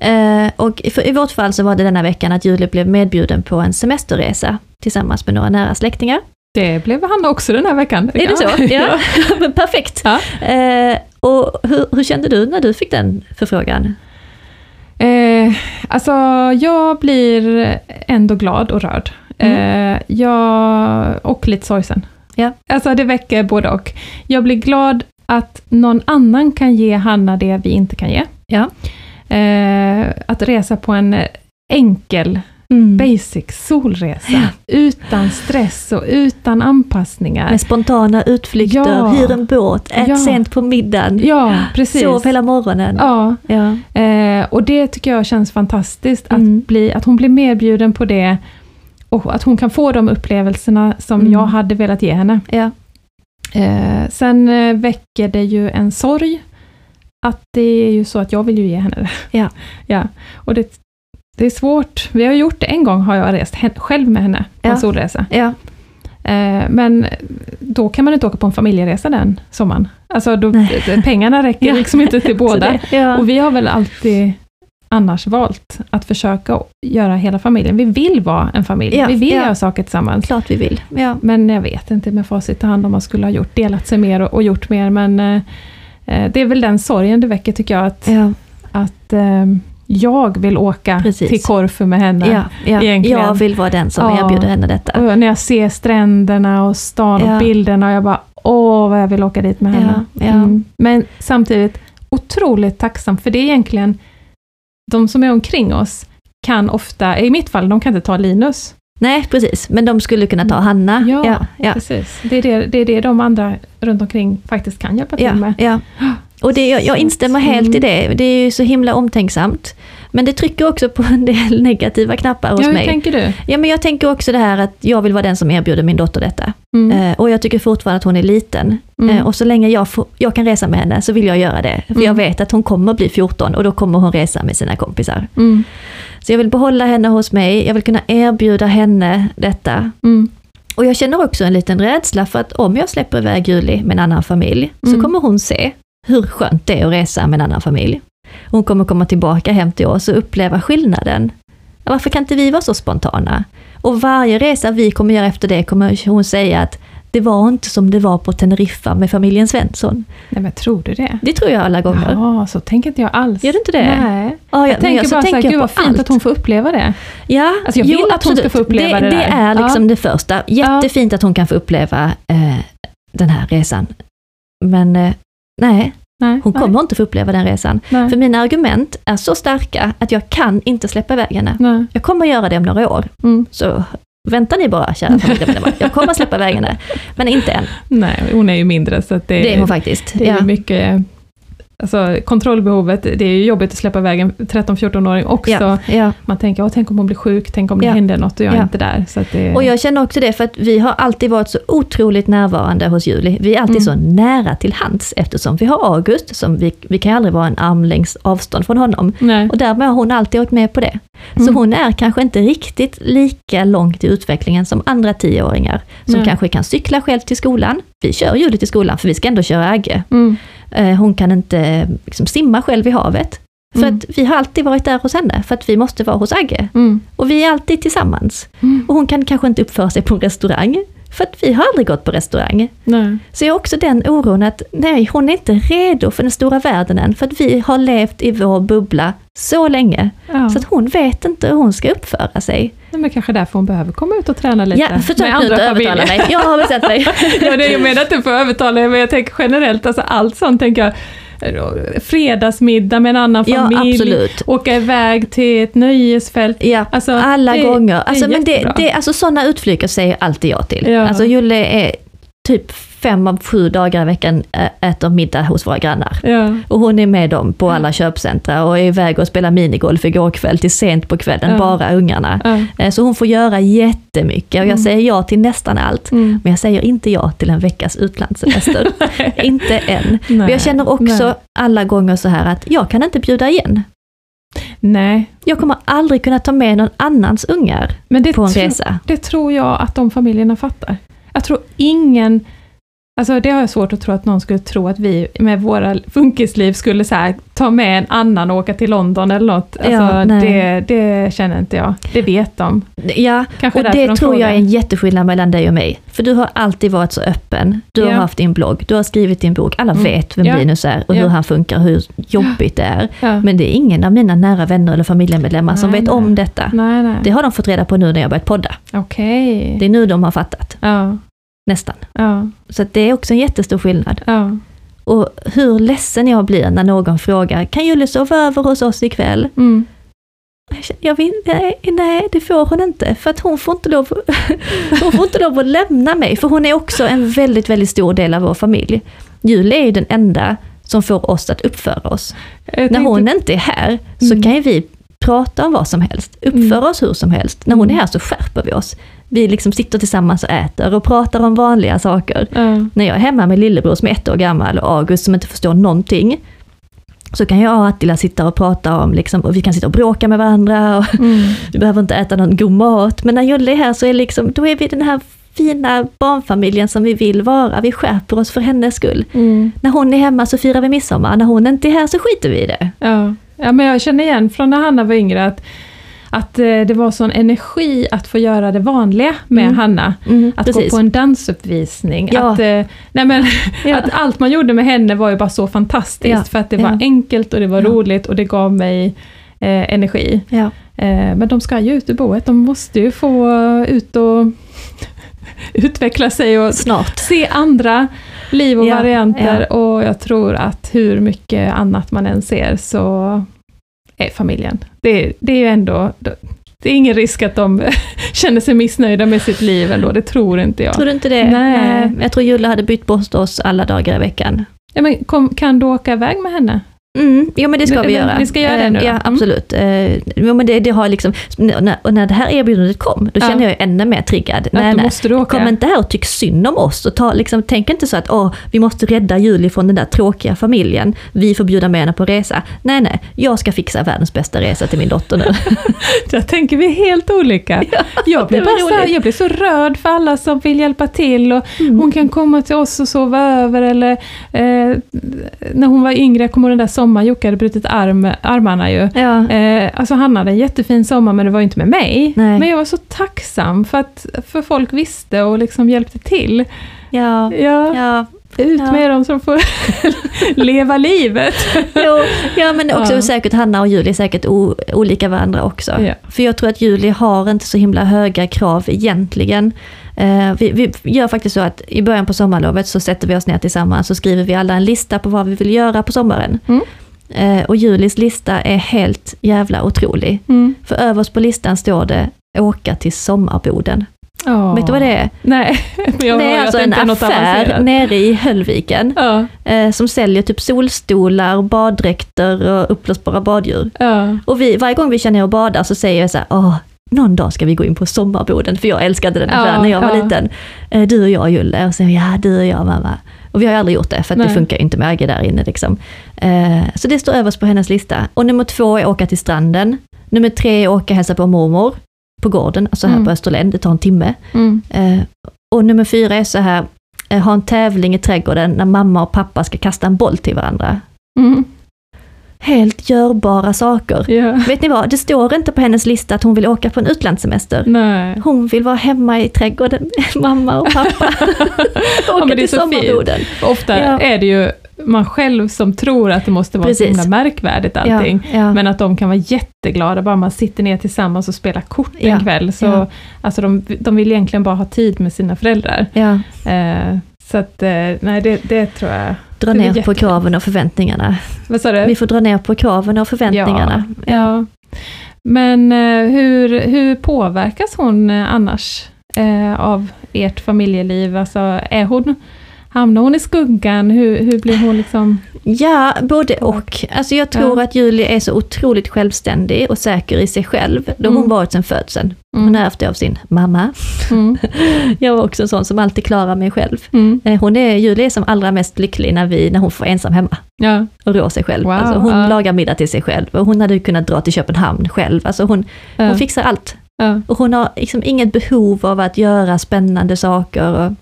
Eh, och i vårt fall så var det denna veckan att Julie blev medbjuden på en semesterresa tillsammans med några nära släktingar. Det blev han också den här veckan. Är det så? Ja, [laughs] men [laughs] perfekt. Ja. Och hur, hur kände du när du fick den förfrågan? Eh, alltså, jag blir ändå glad och rörd. Mm. Eh, jag, och lite sorgsen. Ja. Alltså det väcker både och. Jag blir glad att någon annan kan ge Hanna det vi inte kan ge. Ja. Eh, att resa på en enkel Mm. basic solresa. Ja. Utan stress och utan anpassningar. Med spontana utflykter, Ja. hyr en båt, ät Ja. sent på middagen, Ja, precis. sov hela morgonen. Ja, Ja. eh, och det tycker jag känns fantastiskt. Att, Mm. bli, att hon blir medbjuden på det och att hon kan få de upplevelserna som Mm. jag hade velat ge henne. Ja. Eh, sen eh, väcker det ju en sorg att det är ju så att jag vill ju ge henne det. Ja. [laughs] ja. Och det, det är svårt. Vi har gjort det en gång, har jag rest själv med henne på Ja. en solresa. Ja. Eh, men då kan man inte åka på en familjeresa den sommaren. Alltså då, pengarna räcker [laughs] liksom inte till [laughs] båda. det- ja. Och vi har väl alltid annars valt att försöka göra hela familjen. Vi vill vara en familj. Ja, vi vill ja. göra saker tillsammans. Klart vi vill. Ja. Men jag vet inte med facit i hand om man skulle ha gjort, delat sig mer och, och gjort mer. Men eh, eh, det är väl den sorgen det väcker tycker jag. Att, att eh, jag vill åka Precis. till Korfu med henne. Ja. Ja. Egentligen. Jag vill vara den som Ja. erbjuder henne detta. Och när jag ser stränderna och stan Ja. och bilderna och jag bara åh vad jag vill åka dit med henne. Ja, ja. Mm. Men samtidigt otroligt tacksam för det är egentligen de som är omkring oss kan ofta, i mitt fall, de kan inte ta Linus. Nej, precis. Men de skulle kunna ta Hanna. Ja, ja. ja. Precis. Det är det, det är det de andra runt omkring faktiskt kan hjälpa till Ja, med. ja. [gasps] Och det, jag, jag instämmer helt i det. Det är ju så himla omtänksamt. Men det trycker också på en del [laughs] negativa knappar hos Ja, hur mig. tänker du? Ja, men jag tänker också det här att jag vill vara den som erbjuder min dotter detta. Mm. Eh, och jag tycker fortfarande att hon är liten. Mm. Eh, och så länge jag, får, jag kan resa med henne så vill jag göra det. För Mm. jag vet att hon kommer bli 14 och då kommer hon resa med sina kompisar. Mm. Så jag vill behålla henne hos mig, jag vill kunna erbjuda henne detta. Mm. Och jag känner också en liten rädsla för att om jag släpper iväg Julie med en annan familj, Mm. så kommer hon se hur skönt det är att resa med en annan familj. Hon kommer komma tillbaka hem till oss och uppleva skillnaden. Varför kan inte vi vara så spontana? Och varje resa vi kommer göra efter det kommer hon säga att det var inte som det var på Teneriffa med familjen Svensson. Nej men tror du det? Det tror jag alla gånger. Ja, så tänker inte jag alls. Gör du inte det? Nej. Ja, Jag tänker bara såhär, gud vad fint att hon får uppleva det. Ja, Alltså, jag vill att hon ska få uppleva det det. där. är liksom Ja. det första. Jättefint att hon kan få uppleva eh, den här resan. Men eh, nej, Nej, hon nej, kommer inte få uppleva den resan. Nej. För mina argument är så starka att jag kan inte släppa iväg henne. Nej. Jag kommer göra det om några år. Mm. Så vänta ni bara kära familjemedlemmar. Jag kommer släppa iväg henne. Men inte än. Nej, hon är ju mindre så det, Det är hon faktiskt. det är Ja. mycket Alltså kontrollbehovet, det är ju jobbigt att släppa iväg en 13-14-åring också. Ja, ja. Man tänker, Åh, tänk om hon blir sjuk, tänk om det Ja. händer något och jag är inte där. Så det, Och jag känner också det för att vi har alltid varit så otroligt närvarande hos Julie. Vi är alltid Mm. så nära till hands eftersom vi har August, som vi, vi kan aldrig vara en armlängds avstånd från honom. Nej. Och därmed har hon alltid åkt med på det. Så Mm. hon är kanske inte riktigt lika långt i utvecklingen som andra tioåringar. Som Nej. kanske kan cykla själv till skolan. Vi kör Julie till skolan för vi ska ändå köra Agge. Mm. Eh, Hon kan inte liksom, simma själv i havet. För Mm. att vi har alltid varit där hos henne, för att vi måste vara hos Agge. Mm. Och vi är alltid tillsammans. Mm. Och hon kan kanske inte uppföra sig på en restaurang, för att vi har aldrig gått på restaurang. Nej. Så jag har också den oron att nej, hon är inte redo för den stora världen än, för att vi har levt i vår bubbla så länge. Ja. Så att hon vet inte hur hon ska uppföra sig. Nej, men kanske därför hon behöver komma ut och träna lite Ja, försök inte andra övertala familjer. mig. Jag har bestämt mig. [laughs] ja, det är jag menar inte för att övertala er, men jag tänker generellt, alltså allt sånt tänker jag, fredagsmiddag med en annan Ja, familj, absolut. åka iväg till ett nöjesfält. Ja, Alltså, alla det- gånger. det är Alltså, men det, det, alltså sådana utflykter säger alltid jag till. Ja. Alltså Julle är typ fem av sju dagar i veckan ä- äter middag hos våra grannar. Ja. Och hon är med dem på alla köpcentra och är iväg och spelar minigolf igår kväll till sent på kvällen, Ja. bara ungarna. Ja. Eh, Så hon får göra jättemycket och jag Mm. säger ja till nästan allt. Mm. Men jag säger inte ja till en veckas utlandssemester. [laughs] inte än. Men Nej. jag känner också Nej. alla gånger så här att jag kan inte bjuda igen. Nej, Jag kommer aldrig kunna ta med någon annans ungar men det, på en resa. det tror jag att de familjerna fattar. Jag tror ingen Alltså det har jag svårt att tro att någon skulle tro att vi med våra funkisliv skulle så här, ta med en annan och åka till London eller något. Alltså Ja, det, det känner inte jag. Det vet de. Ja, Kanske och det de tror jag är en jätteskillnad mellan dig och mig. För du har alltid varit så öppen. Du har Ja. haft din blogg, du har skrivit din bok. Alla Mm. vet vem Ja. Linus är och Ja. hur han funkar, hur jobbigt det är. Ja. Men det är ingen av mina nära vänner eller familjemedlemmar som Nej, vet nej. om detta. Nej, nej. Det har de fått reda på nu när jag börjat podda. Okej. Det är nu de har fattat, Ja, nästan. ja, Så det är också en jättestor skillnad. ja. Och hur ledsen jag blir när någon frågar, kan Julie sova över hos oss ikväll? Mm. Jag vill, nej, nej, det får hon inte. För att hon får inte, lov, [laughs] hon får inte lov att lämna mig. För hon är också en väldigt, väldigt stor del av vår familj. Julia är ju den enda som får oss att uppföra oss. Jag När tänkte- hon inte är här så Mm. kan ju vi prata om vad som helst, uppföra Mm. oss hur som helst. När hon är Mm. här så skärper vi oss. Vi liksom sitter tillsammans och äter och pratar om vanliga saker. Ja. När jag är hemma med lillebror som är ett år gammal och August som inte förstår någonting, så kan jag och Attila sitta och prata om, liksom, och vi kan sitta och bråka med varandra och Mm. [laughs] vi behöver inte äta någon god mat. Men när Julle är här så är, liksom, då är vi den här fina barnfamiljen som vi vill vara. Vi skärper oss för hennes skull. Mm. När hon är hemma så firar vi midsommar, när hon inte är här så skiter vi i det. Ja. ja, men jag känner igen från när Hanna var yngre att, att eh, det var sån energi att få göra det vanliga med Mm. Hanna. Mm, Att gå på en dansuppvisning. Ja. Att, eh, nej men, [laughs] Ja. att allt man gjorde med henne var ju bara så fantastiskt. Ja. För att det var enkelt och det var roligt och det gav mig eh, energi. Eh, men de ska ju ut ur boet, de måste ju få ut och [laughs] utveckla sig och Snart. se andra liv och varianter. Och jag tror att hur mycket annat man än ser så är familjen. Det, det är ju ändå, det är ingen risk att de [laughs] känner sig missnöjda med sitt liv ändå, det tror inte jag. Tror du inte det? Nej. Jag tror Julle hade bytt bort oss alla dagar i veckan. Ja, men kom, kan du åka iväg med henne? Mm, jo men det ska vi göra. vi ska göra det Eh, nu då? Ja Mm. absolut. Eh, Jo, men det, det har liksom, när, och när det här erbjudandet kom, då Ja. kände jag ju ännu mer triggad. Att Nej, nej. Kom inte här och tyck synd om oss. Och ta, liksom, tänk inte så att åh, vi måste rädda Julie från den där tråkiga familjen. Vi får bjuda med henne på resa. Nej, nej, jag ska fixa världens bästa resa till min dotter nu. [laughs] Jag tänker vi helt olika. [laughs] jag, blir bara så, jag blir så rörd för alla som vill hjälpa till. Och Mm. Hon kan komma till oss och sova över. Eller, eh, när hon var yngre, jag kommer den där sommaren, Jocke hade brutit arm, armarna ju. Ja, Eh, alltså han hade en jättefin sommar men det var ju inte med mig. Nej. Men jag var så tacksam för att för folk visste och liksom hjälpte till. ja, Ja, ja. ut Ja. med dem som får [laughs] leva livet. Jo, ja men också Ja. säkert Hanna och Julie är säkert olika varandra också. Ja. För jag tror att Julie har inte så himla höga krav egentligen. Eh, vi, vi gör faktiskt så att i början på sommarlovet så sätter vi oss ner tillsammans och skriver vi alla en lista på vad vi vill göra på sommaren. Mm. Eh, och Julies lista är helt jävla otrolig. Mm. För överst på listan står det åka till sommarboden. Ja. Vet du vad det är? Nej, [laughs] jag, det är alltså en affär nere i Höllviken. Eh, som säljer typ solstolar, baddräkter och uppblåsbara baddjur. ja. Och vi, varje gång vi känner att bada så säger jag så här, åh, någon dag ska vi gå in på sommarboden, för jag älskade den Ja, affären när jag var ja. liten. Eh, Du och jag Julle, och så ja du och jag mamma. Och vi har aldrig gjort det, för det funkar ju inte med Agge där inne liksom. Eh, Så det står överst på hennes lista. Och nummer två är åka till stranden. Nummer tre är åka och hälsa på mormor på gården, alltså här Mm. på Österlen, det tar en timme. Mm. Eh, Och nummer fyra är så här, ha en tävling i trädgården när mamma och pappa ska kasta en boll till varandra. Mm. Helt görbara saker. Ja. Vet ni vad, det står inte på hennes lista att hon vill åka på en utlandssemester. Nej. Hon vill vara hemma i trädgården med [laughs] mamma och pappa. [laughs] Ja, [laughs] åka men det är till så sommarboden. Ofta Ja. är det ju man själv som tror att det måste vara så Precis. himla märkvärdigt allting. Ja, ja. Men att de kan vara jätteglada bara man sitter ner tillsammans och spelar kort Ja, en kväll. Så, ja. alltså de, de vill egentligen bara ha tid med sina föräldrar. ja. Eh, så att, eh, nej det, det tror jag. Dra ner på jättefint. kraven och förväntningarna. Vad sa du? Vi får dra ner på kraven och förväntningarna. Ja. Men eh, hur, hur påverkas hon eh, annars eh, av ert familjeliv? Alltså, är hon, hamnar hon i skuggan? Hur, hur blir hon liksom... Ja, både och. Alltså jag tror Ja. att Julie är så otroligt självständig och säker i sig själv. Det har hon Mm. varit sedan födseln. Hon Mm. har ärvt det av sin mamma. Mm. [laughs] Jag var också en sån som alltid klarar mig själv. Mm. Eh, Hon är, Julie är som allra mest lycklig när, vi, när hon får ensam hemma Ja. och rår sig själv. Wow, alltså hon ja. lagar middag till sig själv och hon hade kunnat dra till Köpenhamn själv. Alltså hon, Ja. hon fixar allt. Och hon har liksom inget behov av att göra spännande saker. Och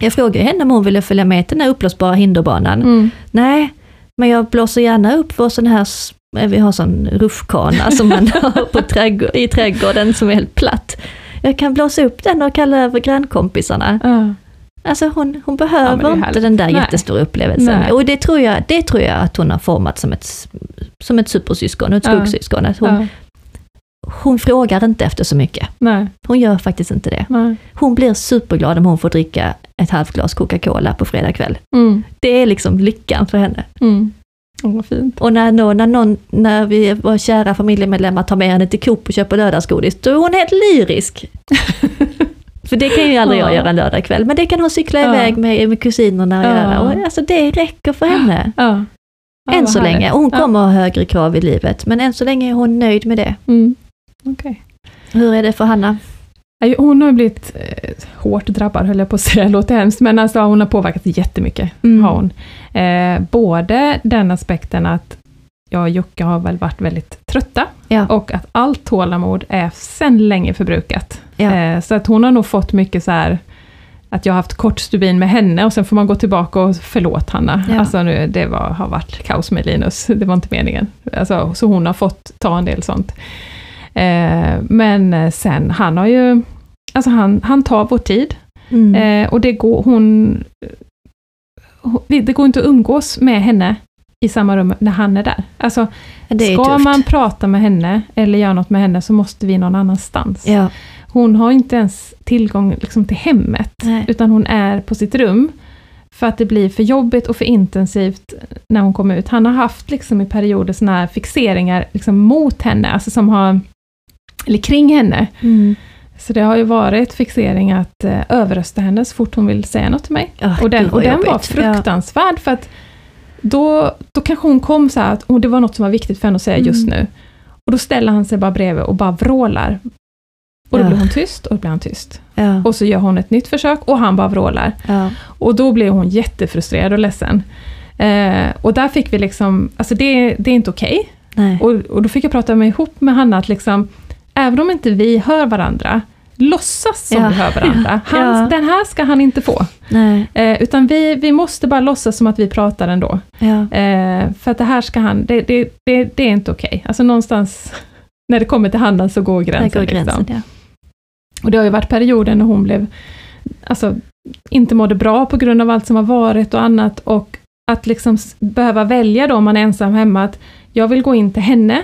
jag frågade henne om hon ville följa med till den här uppblåsbara hinderbanan. Mm. Nej, men jag blåser gärna upp vår sån här, eh, vi har sån rutschkana som man [laughs] har på trädgård, i trädgården som är helt platt. Jag kan blåsa upp den och kalla över grannkompisarna. Ja. Alltså hon, hon Ja, behöver är inte den där Nej. jättestora upplevelsen. Nej. Och det tror, jag, det tror jag att hon har format som ett, som ett supersyskon, ett Ja. skuggsyskon. Att hon, Ja. Hon frågar inte efter så mycket. Nej. Hon gör faktiskt inte det. Nej. Hon blir superglad om hon får dricka ett halvt glas Coca-Cola på fredag kväll. Mm. Det är liksom lyckan för henne. Mm. Vad fint. Och när, när, någon, när vi var kära familjemedlemmar tar med henne till Coop och köper lördagsgodis, då är hon helt lyrisk. [laughs] För det kan ju aldrig jag Ja. göra en lördagkväll, men det kan hon cykla Ja. iväg med, med kusinerna och Ja. göra. Och alltså det räcker för henne. Ja. Än så härligt. länge. Hon kommer ha högre krav i livet, men än så länge är hon nöjd med det. Mm. Okej. Hur är det för Hanna? Hon har blivit eh, hårt drabbad, höll jag på att säga, [laughs] det låter hemskt, men alltså, hon har påverkats jättemycket. Mm. Har hon. Eh, både den aspekten att jag och Jocke har väl varit väldigt trötta, Ja. och att allt tålamod är sedan länge förbrukat. Ja. Eh, så att hon har nog fått mycket så här att jag har haft kort stubin med henne och sen får man gå tillbaka och förlåt Hanna. Ja. Alltså nu, det var, har varit kaos med Linus, [laughs] det var inte meningen. Alltså, så hon har fått ta en del sånt. Eh, men sen, han har ju, alltså han, han tar vår tid. Mm. Eh, och det går, hon, det går inte att umgås med henne i samma rum när han är där. Alltså, är ska tufft. man prata med henne eller göra något med henne så måste vi någon annanstans. Ja. Hon har inte ens tillgång liksom, till hemmet, Nej. utan hon är på sitt rum. För att det blir för jobbigt och för intensivt när hon kommer ut. Han har haft liksom, i perioder såna här fixeringar liksom, mot henne, alltså som har, eller kring henne. Mm. Så det har ju varit fixering att eh, överrösta henne så fort hon vill säga något till mig. Ah, Och den, och den var fruktansvärd för att då, då kanske hon kom så att och det var något som var viktigt för henne att säga just Mm. nu. Och då ställer han sig bara bredvid och bara vrålar. Och då Ja. blir hon tyst och då blir han tyst. Ja. Och så gör hon ett nytt försök och han bara vrålar. Ja. Och då blir hon jättefrustrerad och ledsen. Eh, och där fick vi liksom, alltså det, det är inte okej. Nej. Och, och då fick jag prata mig ihop med Hanna att liksom, även om inte vi hör varandra, låtsas som Ja. vi hör varandra. Ja. Hans, Den här ska han inte få. Eh, utan vi, vi måste bara låtsas som att vi pratar ändå. Ja. Eh, för att det här ska han, det, det, det, det är inte okej. Alltså någonstans, när det kommer till Hanna så går gränsen. går gränsen. Liksom. Ja. Och det har ju varit perioder när hon blev, alltså inte mådde bra på grund av allt som har varit och annat och att liksom behöva välja då om man är ensam hemma att jag vill gå in till henne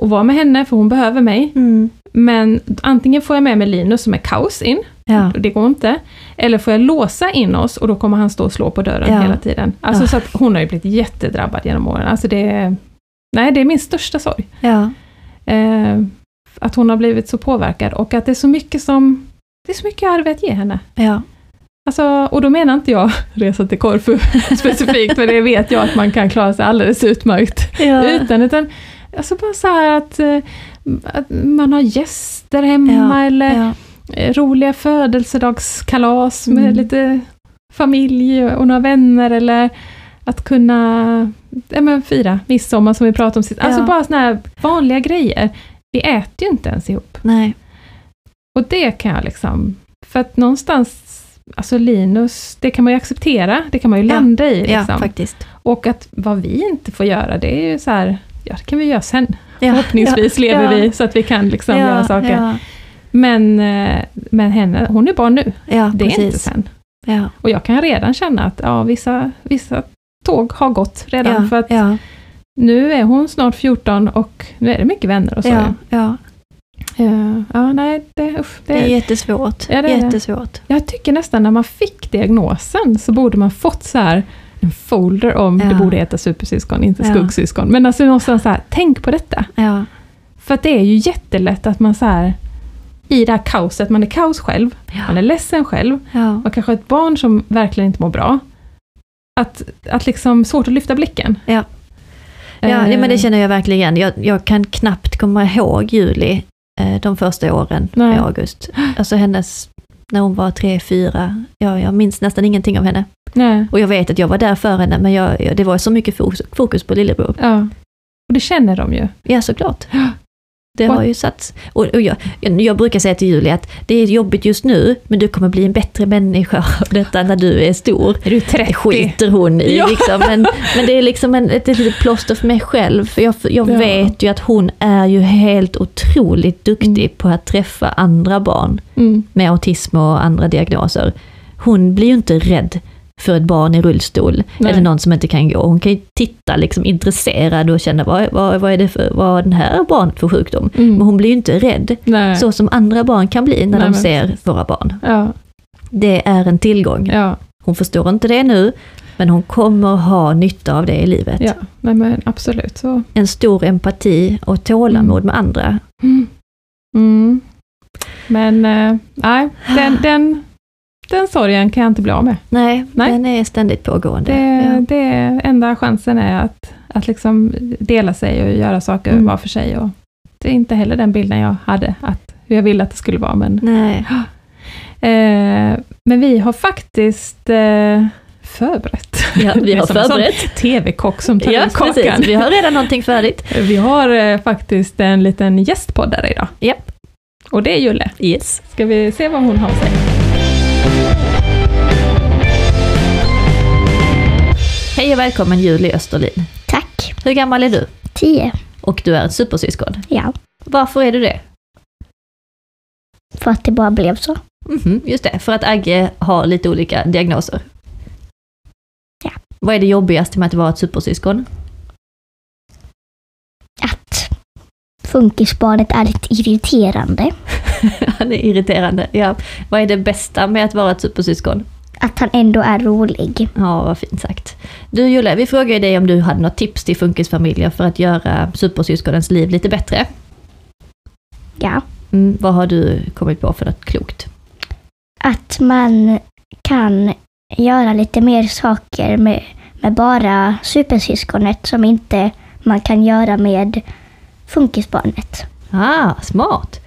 och vara med henne för hon behöver mig. Mm. Men antingen får jag med mig Linus som är kaos in, Ja. det går inte. Eller får jag låsa in oss och då kommer han stå och slå på dörren Ja. hela tiden. Alltså Ja. så att hon har ju blivit jättedrabbad genom åren. Alltså det nej det är min största sorg. Eh, att hon har blivit så påverkad och att det är så mycket som, det är så mycket arv att ge henne. Alltså, och då menar inte jag [laughs] resa till Korfu [laughs] specifikt, för det vet jag att man kan klara sig alldeles utmärkt Ja. utan, utan alltså bara så här att, eh, att man har gäster hemma Ja, eller Ja. eh, roliga födelsedagskalas med Mm. lite familj och några vänner eller att kunna ja, men, fira midsommar som vi pratade om sist. Alltså Ja. bara såna här vanliga grejer. Vi äter ju inte ens ihop. Nej. Och det kan jag liksom, för att någonstans, alltså Linus, det kan man ju acceptera, det kan man ju Ja. landa i. Ja, Liksom. faktiskt. och att vad vi inte får göra, det är ju så här, ja det kan vi göra sen. Ja. Förhoppningsvis ja. lever ja. vi så att vi kan liksom göra saker. Men, eh, men henne, hon är barn nu, Ja, det är inte precis. sen. Och jag kan redan känna att ja, vissa, vissa tåg har gått redan, för att nu är hon snart 14 och nu är det mycket vänner och så. Ja. Ja. Ja, ja nej, det, usch, Det är jättesvårt. Ja, det är det. Jättesvårt. Jag tycker nästan när man fick diagnosen så borde man fått så här en folder om, Ja. det borde heta supersyskon, inte Ja. skuggsyskon. Men alltså någonstans så här, tänk på detta. Ja. För det är ju jättelätt att man så här, i det här kaoset, man är kaos själv, man är ledsen själv, man kanske har ett barn som verkligen inte mår bra. Att, att liksom, svårt att lyfta blicken. Ja. Ja, Eh, men det känner jag verkligen. Jag, jag kan knappt komma ihåg Juli eh, de första åren Nej. i august. Alltså hennes, när hon var tre, fyra, ja, jag minns nästan ingenting av henne. Nej, Och jag vet att jag var där för henne, men jag, det var så mycket fokus, fokus på lillebror. ja. Och det känner de ju. Ja, såklart. Det har ju satts. Och, och jag, jag, jag brukar säga till Julia att det är jobbigt just nu, men du kommer bli en bättre människa [laughs] av detta när du är stor. Är du 30? Det skiter hon i Ja. liksom, men, men det är liksom en, ett litet plåster för mig själv. För jag, jag Ja. vet ju att hon är ju helt otroligt duktig Mm. på att träffa andra barn Mm. med autism och andra diagnoser. Hon blir ju inte rädd för ett barn i rullstol Nej. eller någon som inte kan gå. Hon kan ju titta liksom intresserad och känna vad, vad, vad är det för, vad har den här barnet för sjukdom? Men Mm. hon blir ju inte rädd, Nej. så som andra barn kan bli när Nej, de men ser våra barn. Ja, Det är en tillgång. ja. Hon förstår inte det nu, Men hon kommer ha nytta av det i livet. Ja, men, men absolut. ha nytta av det i livet. Ja, men, men absolut. Så. En stor empati och tålamod med andra. Mm. Mm. Men eh, nej, den, den, den sorgen kan jag inte bli av med. Nej, Nej. den är ständigt pågående. Det, ja. det enda chansen är att, att liksom dela sig och göra saker Mm. var för sig. Och det är inte heller den bilden jag hade, att, hur jag ville att det skulle vara. Men, Nej. [gasps] eh, men vi har faktiskt eh, förberett. Ja, vi [laughs] har som förberett. TV-kock som tar Ja, ut kakan. precis. Vi har redan någonting färdigt. [laughs] Vi har eh, faktiskt en liten gästpoddare idag. Japp. Och det är Julle. Yes. Ska vi se vad hon har att säga? Hej och välkommen Julie Österlin. Tack. Hur gammal är du? Tio. Och du är ett supersyskon. Ja, Varför är du det? för att det bara blev så. Mhm, just det, för att Agge har lite olika diagnoser. Ja. Vad är det jobbigaste med att vara ett supersyskon? Att funkisbarnet är lite irriterande. [laughs] Han är irriterande. Ja. Vad är det bästa med att vara ett supersyskon? Att han ändå är rolig. Ja, vad fint sagt. Du Julle, vi frågade dig om du hade något tips till funkisfamiljer för att göra supersyskonens liv lite bättre. Ja. Mm, vad har du kommit på för något klokt? Att man kan göra lite mer saker med, med bara supersyskonet som inte man kan göra med funkisbarnet. Ah, smart!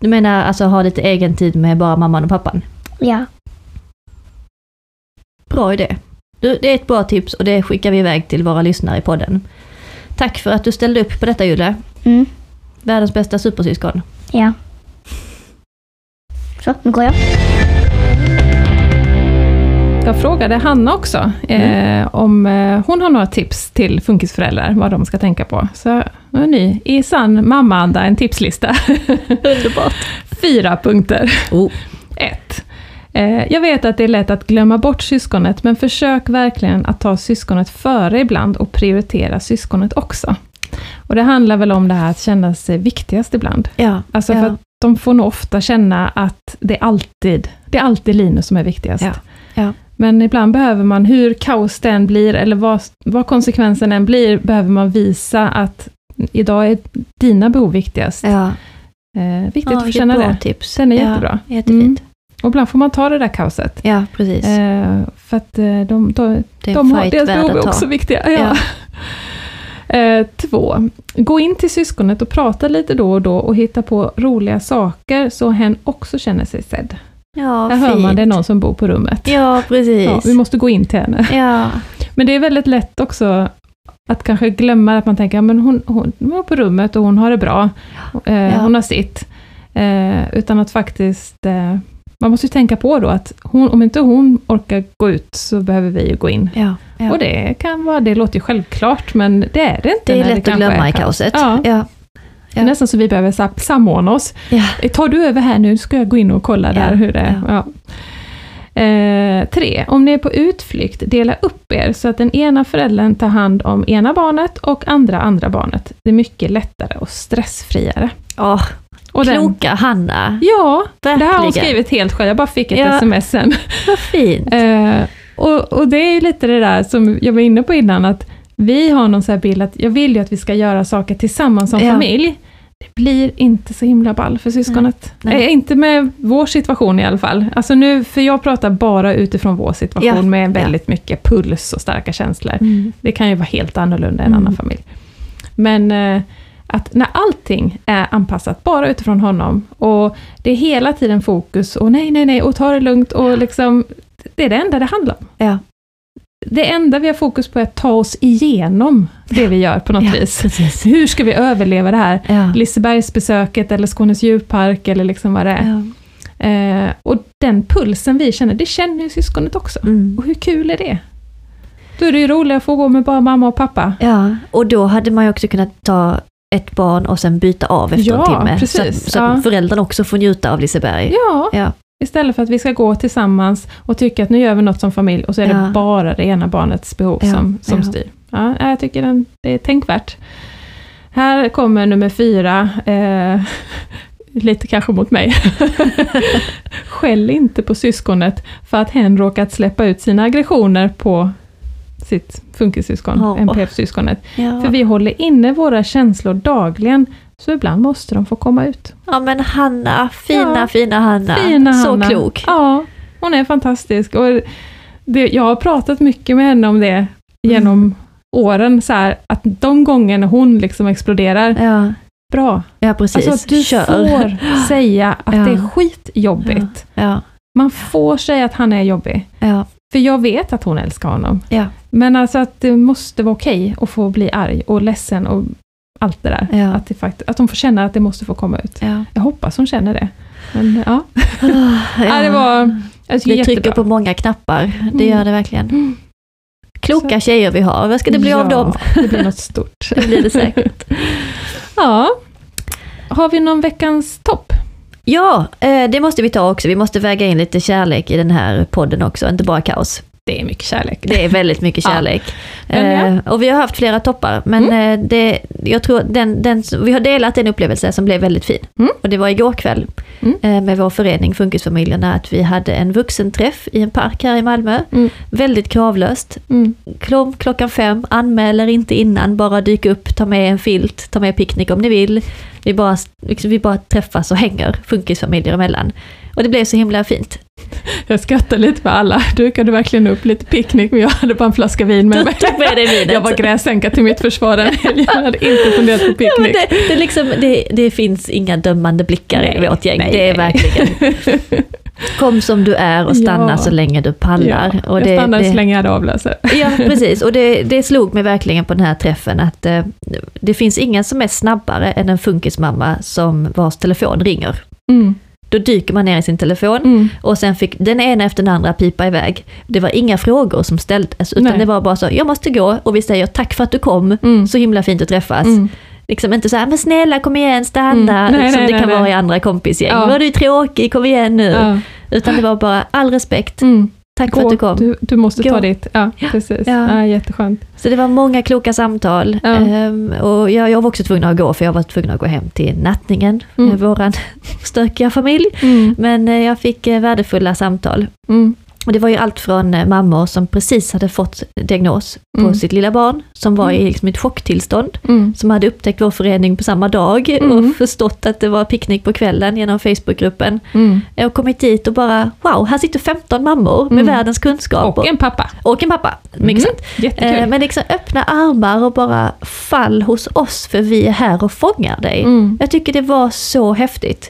Du menar alltså ha lite egen tid med bara mamman och pappan? Ja, Bra idé. Du, det är ett bra tips och det skickar vi iväg till våra lyssnare i podden. Tack för att du ställde upp på detta Julle. mm, Världens bästa supersyskon. ja. Så, nu går jag. Jag frågade Hanna också eh, om eh, hon har några tips till funkisföräldrar, vad de ska tänka på. Så nu är ni i sann mammaanda en tipslista. Underbart. [laughs] Fyra punkter. Oh. Ett. Eh, jag vet att det är lätt att glömma bort syskonet, men försök verkligen att ta syskonet före ibland och prioritera syskonet också. Och det handlar väl om det här att känna sig viktigast ibland. Ja, Alltså Ja. för att de får nog ofta känna att det är alltid, det är alltid Linus som är viktigast. Ja. Ja. Men ibland behöver man, hur kaos det än blir, eller vad, vad konsekvensen än blir, behöver man visa att idag är dina behov viktigast. ja. Eh, viktigt ja att få känna det. tips. Den är ja, jättebra. Jättefint. Och ibland får man ta det där kaoset. Ja, precis. Eh, för att eh, de, de, en de har, deras behov är också viktiga. Ja. [laughs] Eh, två, gå in till syskonet och prata lite då och då och hitta på roliga saker så hen också känner sig sedd. Ja, Här hör man fint. det är någon som bor på rummet. Ja, precis. Ja, vi måste gå in till henne. Ja, Men det är väldigt lätt också att kanske glömma att man tänker, ja, men hon, hon, hon är på rummet och hon har det bra. Eh, Ja. Hon har sitt. Eh, utan att faktiskt, eh, man måste ju tänka på då att hon, om inte hon orkar gå ut så behöver vi ju gå in. ja, ja. Och det kan vara, det låter ju självklart, men det är det inte. det är lätt att kanske glömma i kaos. kaoset. Ja, Ja. det är nästan så vi behöver sa- samordna oss. Ja. Eh, Tar du över här nu, ska jag gå in och kolla där Ja, hur det är. Ja. Eh, tre, om ni är på utflykt, dela upp er så att den ena föräldern tar hand om ena barnet och andra andra barnet. Det är mycket lättare och stressfriare. Åh, Och den, kloka Hanna. ja, det här har hon Verkligen. skrivit helt själv. Jag bara fick ett Ja. sms sen. Vad fint. [laughs] Eh, och, och det är ju lite det där som jag var inne på innan, att vi har någon så här bild att jag vill ju att vi ska göra saker tillsammans som Ja. familj. Det blir inte så himla ball för syskonet. Nej. Nej. Eh, inte med vår situation i alla fall. Alltså nu, för jag pratar bara utifrån vår situation Ja. med väldigt mycket puls och starka känslor. Mm. Det kan ju vara helt annorlunda i en Mm. annan familj. Men eh, att när allting är anpassat bara utifrån honom och det är hela tiden fokus och nej, nej, nej och ta det lugnt och liksom det är det enda det handlar om. Ja. Det enda vi har fokus på är att ta oss igenom det vi gör på något Ja, vis. precis. Hur ska vi överleva det här? Ja. Lisebergsbesöket eller Skånes djurpark eller liksom vad det är. Ja. Eh, och den pulsen vi känner, det känner ju syskonet också. Mm. Och hur kul är det? Då är det ju roligare att få gå med bara mamma och pappa. ja, och då hade man ju också kunnat ta ett barn och sen byta av efter Ja, en timme. precis. Så, så Ja. föräldrarna också får njuta av Liseberg. Ja, Ja. istället för att vi ska gå tillsammans och tycka att nu gör vi något som familj och så är det bara det ena barnets behov som, som styr. Ja, jag tycker den, det är tänkvärt. Här kommer nummer fyra, eh, [laughs] lite kanske mot mig. [laughs] Skäll inte på syskonet för att hen råkat släppa ut sina aggressioner på sitt funkissyskon, Ja. NPF-syskonet. Ja. För vi håller inne våra känslor dagligen, så ibland måste de få komma ut. ja men Hanna, fina Ja. fina Hanna. Fina Så Hanna. klok. Ja, hon är fantastisk. Och det, jag har pratat mycket med henne om det genom Mm. åren, så här, att de gångerna hon liksom exploderar, Ja, bra. ja precis. Alltså du Kör. får [gasps] säga att det är skitjobbigt. Ja, Man får säga att han är jobbig. För jag vet att hon älskar honom. ja, Men alltså att det måste vara okej att få bli arg och ledsen och allt det där. Ja. Att, det fakt- att de får känna att det måste få komma ut. ja. Jag hoppas hon känner det. Men ja, ja. ja. det var alltså, Det jättebra. trycker på många knappar, det Mm. gör det verkligen. Mm. Kloka tjejer vi har, vad ska det bli av Ja, dem? Det blir något stort. [laughs] Det blir det säkert. [laughs] Ja. Har vi någon veckans topp? Ja, eh, det måste vi ta också. Vi måste väga in lite kärlek i den här podden också, inte bara kaos. Det är mycket kärlek. Det är väldigt mycket [laughs] kärlek. Ja. Eh, Och vi har haft flera toppar, men Mm. eh, det, jag tror den, den, vi har delat en upplevelse som blev väldigt fin. Mm. Och det var igår kväll Mm. eh, med vår förening Funkisfamiljerna, att vi hade en vuxenträff i en park här i Malmö. Mm. Väldigt kravlöst. Mm. Klockan fem, anmäler inte innan, bara dyk upp, ta med en filt, ta med picknick om ni vill. Vi bara, liksom, vi bara träffas och hänger, funkisfamiljer emellan. Och det blev så himla fint. [laughs] Jag skrattar lite med alla. Dukade verkligen upp lite picknick, men jag hade bara en flaska vin med mig. Med. Jag var gräsänka till mitt försvar den helgen. Jag hade inte funderat på Ja, picknick. det, det, är liksom, det, det finns inga dömande blickar i Nej, vårt gäng. nej, det är verkligen kom som du är och stanna Ja. så länge du pallar. Ja, och jag det, stannade det, så länge jag hade avlösare. Ja, [laughs] precis. Och det, det slog mig verkligen på den här träffen att eh, det finns ingen som är snabbare än en funkismamma som vars telefon ringer. Mm. Då dyker man ner i sin telefon Mm. och sen fick den ena efter den andra pipa iväg. Det var inga frågor som ställdes, utan Nej. det var bara så, jag måste gå och vi säger tack för att du kom, Mm. så himla fint att träffas. Mm. Liksom inte så här, men snälla kom igen, stanna, Mm. Nej, som nej, det kan nej. vara i andra kompisgäng. Ja. Var du tråkig, kom igen nu. Ja. Utan det var bara all respekt, Mm. Tack för att du kom. Du, du måste Gå. ta ditt. Ja, precis. Ja. Ja. jätteskönt. Så det var många kloka samtal. Ja. Ehm, och jag, jag var också tvungen att gå, för jag var tvungen att gå hem till nattningen Mm. våran [laughs] stökiga familj. Mm. Men eh, jag fick eh, värdefulla samtal. Mm. Och det var ju allt från eh, mammor som precis hade fått diagnos på Mm. sitt lilla barn, som var i Mm. liksom ett chocktillstånd, Mm. som hade upptäckt vår förening på samma dag Mm. och förstått att det var picknick på kvällen genom Facebookgruppen. Mm. Har kommit dit och bara, wow, här sitter 15 mammor med Mm. världens kunskap. Och en pappa. och en pappa, mycket Mm. sant. Jättekul. Eh, Men liksom öppna armar och bara fall hos oss för vi är här och fångar dig. Jag tycker det var så häftigt.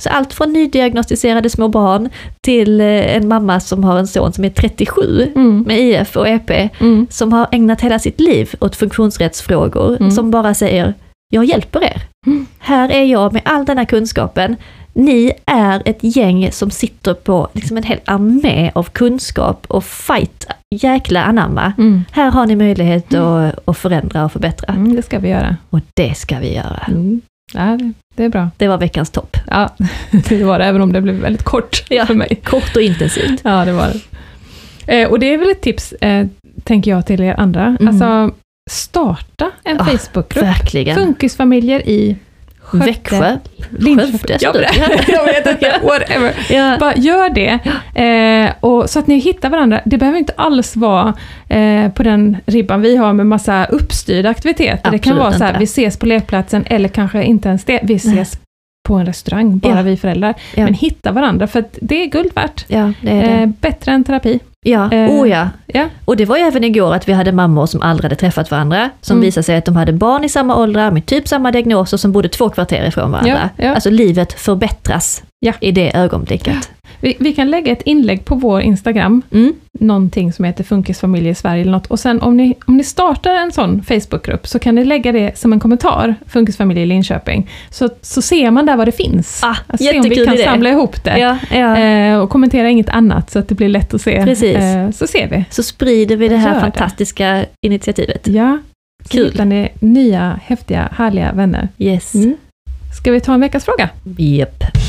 Mm. Så allt från nydiagnostiserade små barn till eh, en mamma som har en son som är 37 Mm. med IF och EP Mm. som har ägnat hela sitt liv åt funktionsrättsfrågor Mm. som bara säger jag hjälper er. Mm. Här är jag med all denna kunskapen. Ni är ett gäng som sitter på liksom en hel armé av kunskap och fight, jäkla anamma. Mm. Här har ni möjlighet att, att förändra och förbättra. Mm, det ska vi göra. Och det ska vi göra. Mm. Ja, det, är bra. Det var veckans topp. Ja, [laughs] det var det, även om det blev väldigt kort Ja. för mig. Kort och intensivt. Ja, det var det. Eh, och det är väl ett tips, eh, tänker jag, till er andra. Mm. Alltså, starta en Ja, Facebookgrupp. Verkligen. Funkisfamiljer i Skövde. Växjö. Linköping. Skövde, Ja, stod det. jag vet inte, [laughs] whatever. Ja. Bara gör det, eh, och, så att ni hittar varandra. Det behöver inte alls vara eh, på den ribban vi har med massa uppstyrda aktiviteter. det kan Absolut vara så här, vi ses på lekplatsen, eller kanske inte ens det, vi ses på en restaurang, bara Ja. vi föräldrar. Ja. Men hitta varandra, för det är guld värt. ja, det är det. Eh, bättre än terapi. Ja, eh, oh ja. Ja. Och det var ju även igår att vi hade mammor som aldrig hade träffat varandra, som Mm. visade sig att de hade barn i samma åldrar med typ samma diagnoser som bodde två kvarter ifrån varandra. Ja, ja. Alltså livet förbättras Ja. i det ögonblicket. Vi, vi kan lägga ett inlägg på vår Instagram, Mm. någonting som heter Funkisfamilj i Sverige eller något. Och sen om ni, om ni startar en sån Facebookgrupp så kan ni lägga det som en kommentar, Funkisfamilj i Linköping. Så, så ser man där vad det finns. Ah, Att se om vi kan idé. samla ihop det. Ja, ja. Eh, och kommentera inget annat så att det blir lätt att se. Precis. Eh, så ser vi. Så sprider vi det här Gör det. fantastiska initiativet. Ja, så Kul. hittar ni nya, häftiga, härliga vänner. Yes. Mm. Ska vi ta en veckas fråga? Japp. Jag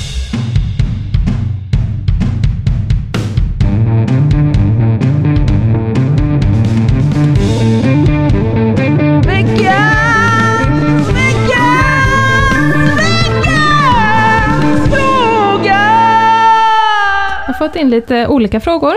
fått in lite olika frågor.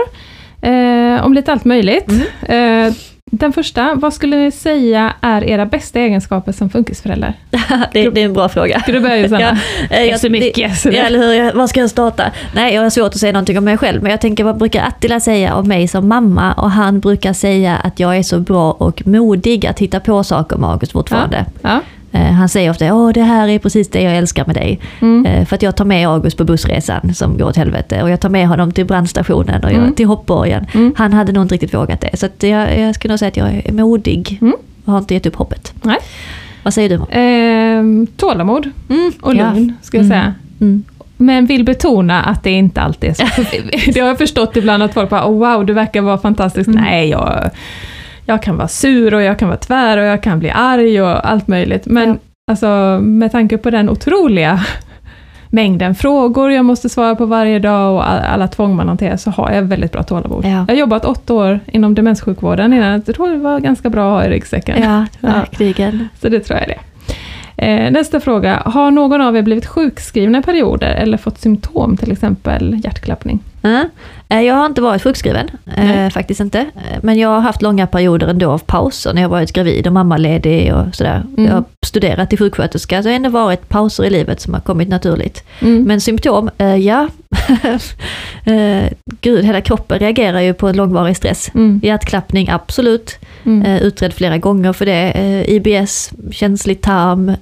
Eh, om lite allt möjligt. Mm. Eh, den första, vad skulle ni säga är era bästa egenskaper som funkisföräldrar? [laughs] det, det är en bra fråga. Ska du börja Susanna? Ja, Det jag- så mycket. så Ja, det- eller hur? Jag- Var ska jag starta? Nej, jag har svårt att säga någonting om mig själv, men jag tänker vad brukar Attila säga om mig som mamma? Och han brukar säga att jag är så bra och modig att hitta på saker August fortfarande. Ja. Eh, Han säger ofta åh det här är precis det jag älskar med dig. Mm. Eh, För att jag tar med August på bussresan som går åt helvete och jag tar med honom till brandstationen och jag, Mm. till hoppborgen. Mm. Han hade nog inte riktigt vågat det. Så jag, jag skulle nog säga att jag är modig Mm. och har inte gett upp hoppet. Nej. Vad säger du? Ehm, tålamod Mm. och Ja. lugn, ska jag säga. Mm. Men vill betona att det inte alltid är så. [laughs] det har jag förstått ibland att folk bara oh, wow, du verkar vara fantastisk. Nej, jag, jag kan vara sur och jag kan vara tvär och jag kan bli arg och allt möjligt. Men Ja. alltså, med tanke på den otroliga [laughs] mängden frågor jag måste svara på varje dag och all- alla tvång man hanterar så har jag väldigt bra tålamod. Ja. Jag har jobbat åtta år inom demenssjukvården innan. Jag tror det var ganska bra att ha i ryggsäcken. Ja, Ja. verkligen. Så det tror jag är det. Eh, nästa fråga. Har någon av er blivit sjukskrivna perioder eller fått symptom, till exempel hjärtklappning? Eh, Jag har inte varit sjukskriven, eh, faktiskt inte. Eh, Men jag har haft långa perioder ändå av pauser när jag varit gravid och mammaledig och sådär. Mm. Jag har studerat till sjuksköterska, så det har ändå varit pauser i livet som har kommit naturligt. Mm. Men symptom, eh, ja. [laughs] eh, gud, hela kroppen reagerar ju på långvarig stress. Mm. Hjärtklappning, absolut. Mm. Eh, utredd flera gånger för det. Eh, IBS, känslig tarm, eh,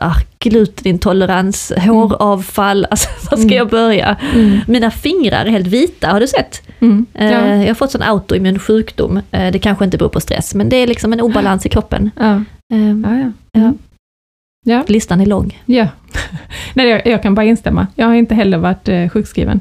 ah, glutenintolerans, håravfall. [laughs] Alltså, var ska Mm. jag börja? Mm. Mina fingrar är helt vita, har du sett? Mm. Ja. Jag har fått sån autoimmun sjukdom. Det kanske inte beror på stress, men det är liksom en obalans i kroppen. Ja. Ja, ja. Ja. Listan är lång. ja. [laughs] Nej, jag, jag kan bara instämma. Jag har inte heller varit eh, sjukskriven.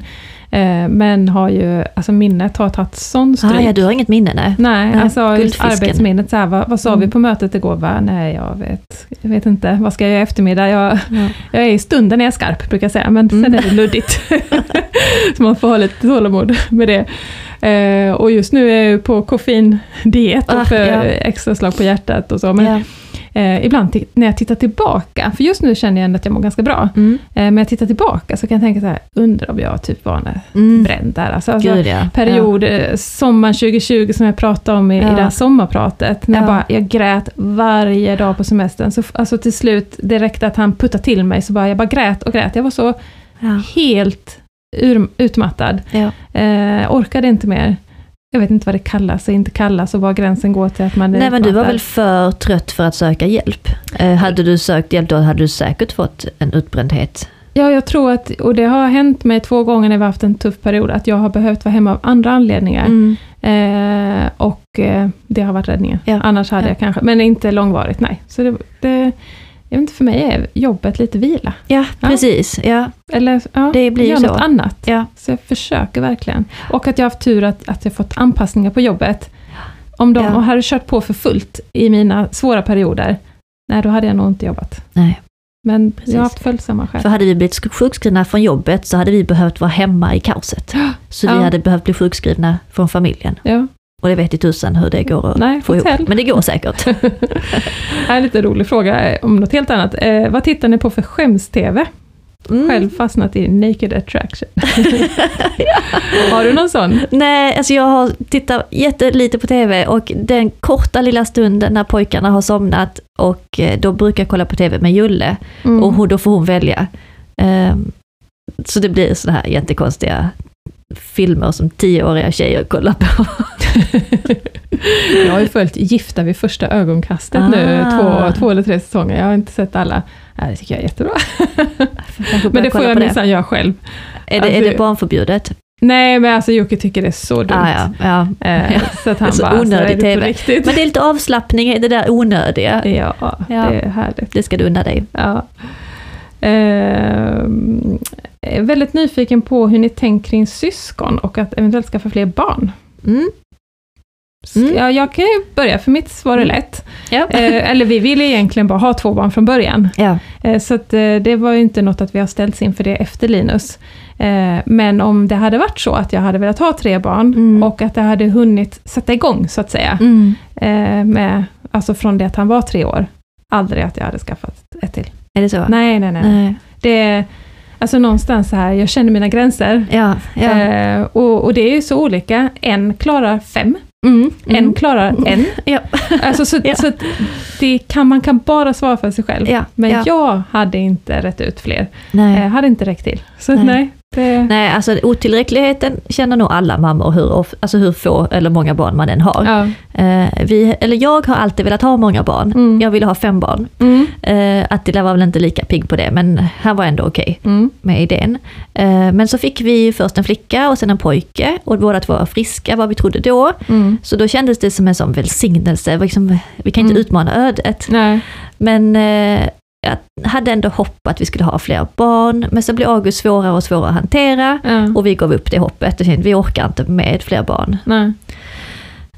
Eh, men har ju, alltså minnet har tagit sån stryk. Ah, ja, du har inget minne, nej. Nej, Nej, alltså arbetsminnet, så här, vad, vad sa vi Mm. på mötet igår? Va? Nej, jag vet, jag vet inte. Vad ska jag göra i eftermiddag? Jag, Ja. [laughs] jag är i stunden är jag skarp, brukar jag säga, men sen Mm. är det luddigt. [laughs] så man får ha lite tålamod med det. Eh, och just nu är jag på koffeindiet och Ah, för ja. extra slag på hjärtat och så. Men Ja. Eh, ibland när jag tittar tillbaka, för just nu känner jag ändå att jag mår ganska bra, Mm. eh, men jag tittar tillbaka så kan jag tänka så här, undrar om jag typ var Mm. bränd där. Alltså, alltså, Gud, ja. period, eh, sommaren 2020 som jag pratade om i, Ja. i det här sommarpratet, när jag Ja. bara, jag grät varje dag på semestern. Så alltså till slut, det räckte att han puttade till mig, så bara, jag bara grät och grät. Jag var så Ja. helt ur, utmattad. Ja. Eh, orkade inte mer. Jag vet inte vad det kallas och inte kallas och var gränsen går till att man Nej men du var väl för trött för att söka hjälp? Eh, hade du sökt hjälp då hade du säkert fått en utbrändhet. Ja, jag tror att, och det har hänt mig två gånger när vi har haft en tuff period, att jag har behövt vara hemma av andra anledningar. Mm. Eh, och eh, det har varit räddningen. Ja. Annars hade Ja. jag kanske, men inte långvarigt, nej. Så det, det, jag vet inte, för mig är jobbet lite vila. Ja, Ja. precis. Ja, Eller ja, Det blir gör så. något annat. ja. Så jag försöker verkligen. Och att jag har haft tur att, att jag fått anpassningar på jobbet. Om de Ja. hade kört på för fullt i mina svåra perioder, nej då hade jag nog inte jobbat. Nej. Men Precis. jag har haft följsamma För chefer. hade vi blivit sjukskrivna från jobbet så hade vi behövt vara hemma i kaoset. Så vi Ja. hade behövt bli sjukskrivna från familjen. Ja. Och det vet ju tusan hur det går att Nej, få ihop. Men det går säkert. [laughs] Det här är en lite rolig fråga eh, om något helt annat. Eh, vad tittar ni på för skäms-TV? Mm. Själv fastnat i Naked Attraction. [laughs] Har du någon sån? Nej, alltså jag har tittat jättelite på TV och den korta lilla stunden när pojkarna har somnat och eh, då brukar jag kolla på TV med Julle Mm. och då får hon välja. Ehm, Så det blir sådana här jättekonstiga filmer som tioåriga tjejer kollar på. [laughs] Jag har ju följt Gifta vid första ögonkastet nu, Ah. två, två eller tre säsonger. Jag har inte sett alla. Nej, det tycker jag är jättebra. Kanske Men det får jag minsann göra själv. Är det, är Alltså- det barnförbjudet? Nej, men alltså Jocke tycker det är så dumt. Ah, ja, ja. Eh, så att han Så bara, alltså, onödig är det på riktigt? Men det är lite avslappning i det där onödiga. Ja, Ja. det är härligt. Det ska du unna dig. Ja. Jag är väldigt nyfiken på hur ni tänker kring syskon och att eventuellt skaffa fler barn. Mm. Mm. Ja, jag kan ju börja, för mitt svar är Mm. lätt. Ja. Eh, eller vi ville egentligen bara ha två barn från början. ja. Eh, så att, eh, det var ju inte något att vi har ställts inför det efter Linus. Eh, men om det hade varit så att jag hade velat ha tre barn Mm. och att det hade hunnit sätta igång så att säga, Mm. eh, med, alltså från det att han var tre år, aldrig att jag hade skaffat ett till. Är det så? Nej, nej, nej. Nej. Det, alltså någonstans så här, jag känner mina gränser. Ja, ja. Eh, och, och det är ju så olika. En klarar fem Mm. En Mm. klarar en. Ja. Alltså, så, [laughs] Ja. så det kan, man kan bara svara för sig själv. Ja, Men ja. jag hade inte rätt ut fler. Nej. Jag hade inte räckt till. Så nej. Nej. Nej det, Nej, alltså otillräckligheten känner nog alla mammor, hur, of, alltså hur få eller många barn man än har. ja. Eh, vi, eller jag har alltid velat ha många barn. Mm. Jag ville ha fem barn. Mm. Eh, Attila var väl inte lika pigg på det, men han var ändå okej Mm. med idén. Eh, men så fick vi först en flicka och sen en pojke och båda två var friska, vad vi trodde då. Mm. Så då kändes det som en sån välsignelse, liksom, vi kan inte Mm. utmana ödet. Nej. Men eh, jag hade ändå hopp att vi skulle ha fler barn, men så blev August svårare och svårare att hantera. Ja. Och vi gav upp det hoppet och vi orkar inte med fler barn.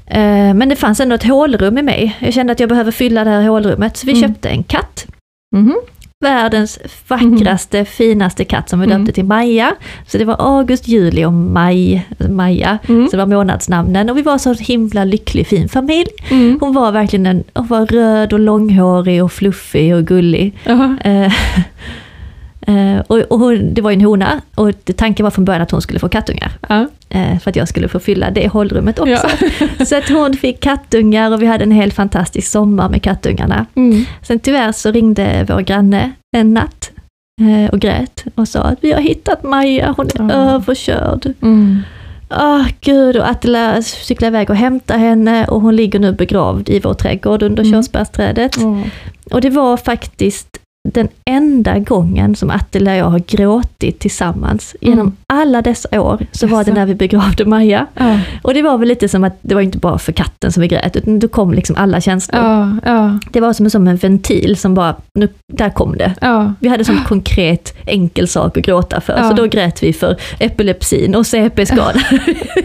Eh, Men det fanns ändå ett hålrum i mig. Jag kände att jag behöver fylla det här hålrummet. Så vi Mm. köpte en katt. Mhm. Världens vackraste, finaste katt som vi Mm. döpte till Maja. Så det var August, Juli och Maj, Maja. Mm. Så det var månadsnamnen och vi var så himla lycklig fin familj. Mm. Hon var verkligen en, hon var röd och långhårig och fluffig och gullig. Jaha. Eh, eh, och och hon, det var ju en hona och tanken var från början att hon skulle få kattungar. Ja. Eh, för att jag skulle få fylla det hållrummet också. Ja. [laughs] Så att hon fick kattungar och vi hade en helt fantastisk sommar med kattungarna. Mm. Sen tyvärr så ringde vår granne en natt eh, och grät och sa att vi har hittat Maja, hon är Ja. överkörd. Mm. Åh gud, och Attila cyklade iväg och hämtade henne och hon ligger nu begravd i vår trädgård under Mm. körsbärsträdet. Åh. Och det var faktiskt den enda gången som Attila och jag har gråtit tillsammans. Genom Mm. alla dessa år så var det när vi begravde Maja. Ja. Och det var väl lite som att det var inte bara för katten som vi grät, utan då kom liksom alla känslor. Ja. Ja. Det var som, som en ventil som bara, nu, där kom det. Vi hade som konkret enkel sak att gråta för, så då grät vi för epilepsin och CP-skada. [laughs]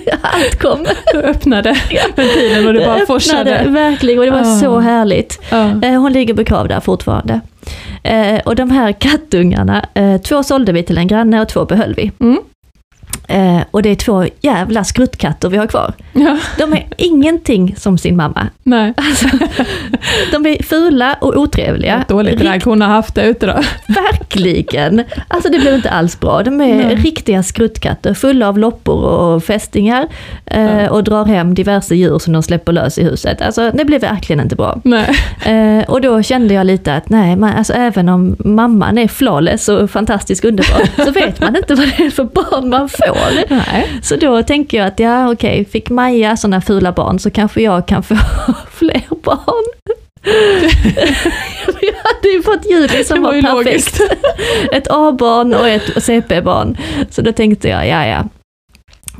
[laughs] Allt kom. Du öppnade ventilen och det bara öppnade, forsade. Verkligen, och det var så härligt. Eh, Hon ligger begravd där fortfarande. Eh, Och de här kattungarna, eh, två sålde vi till en granne och två behöll vi. Mm. Eh, Och det är två jävla skruttkatter vi har kvar. Ja. De är ingenting som sin mamma. Nej. Alltså, de är fula och otrevliga. Dåligt drag hon har haft det ute då. Verkligen! Alltså det blev inte alls bra. De är Nej. riktiga skruttkatter, fulla av loppor och fästingar. Eh, Ja. Och drar hem diverse djur som de släpper lös i huset. Alltså det blev verkligen inte bra. Nej. Eh, och då kände jag lite att nej, man, alltså, även om mamman är flawless och fantastiskt underbar, så vet man inte vad det är för barn man får. Nej. Så då tänker jag att ja, okej, fick Maja sådana fula barn så kanske jag kan få [laughs] fler barn. jag hade ju fått Juli som Det var, var perfekt. [laughs] Ett A-barn och ett CP-barn. Så då tänkte jag, ja ja,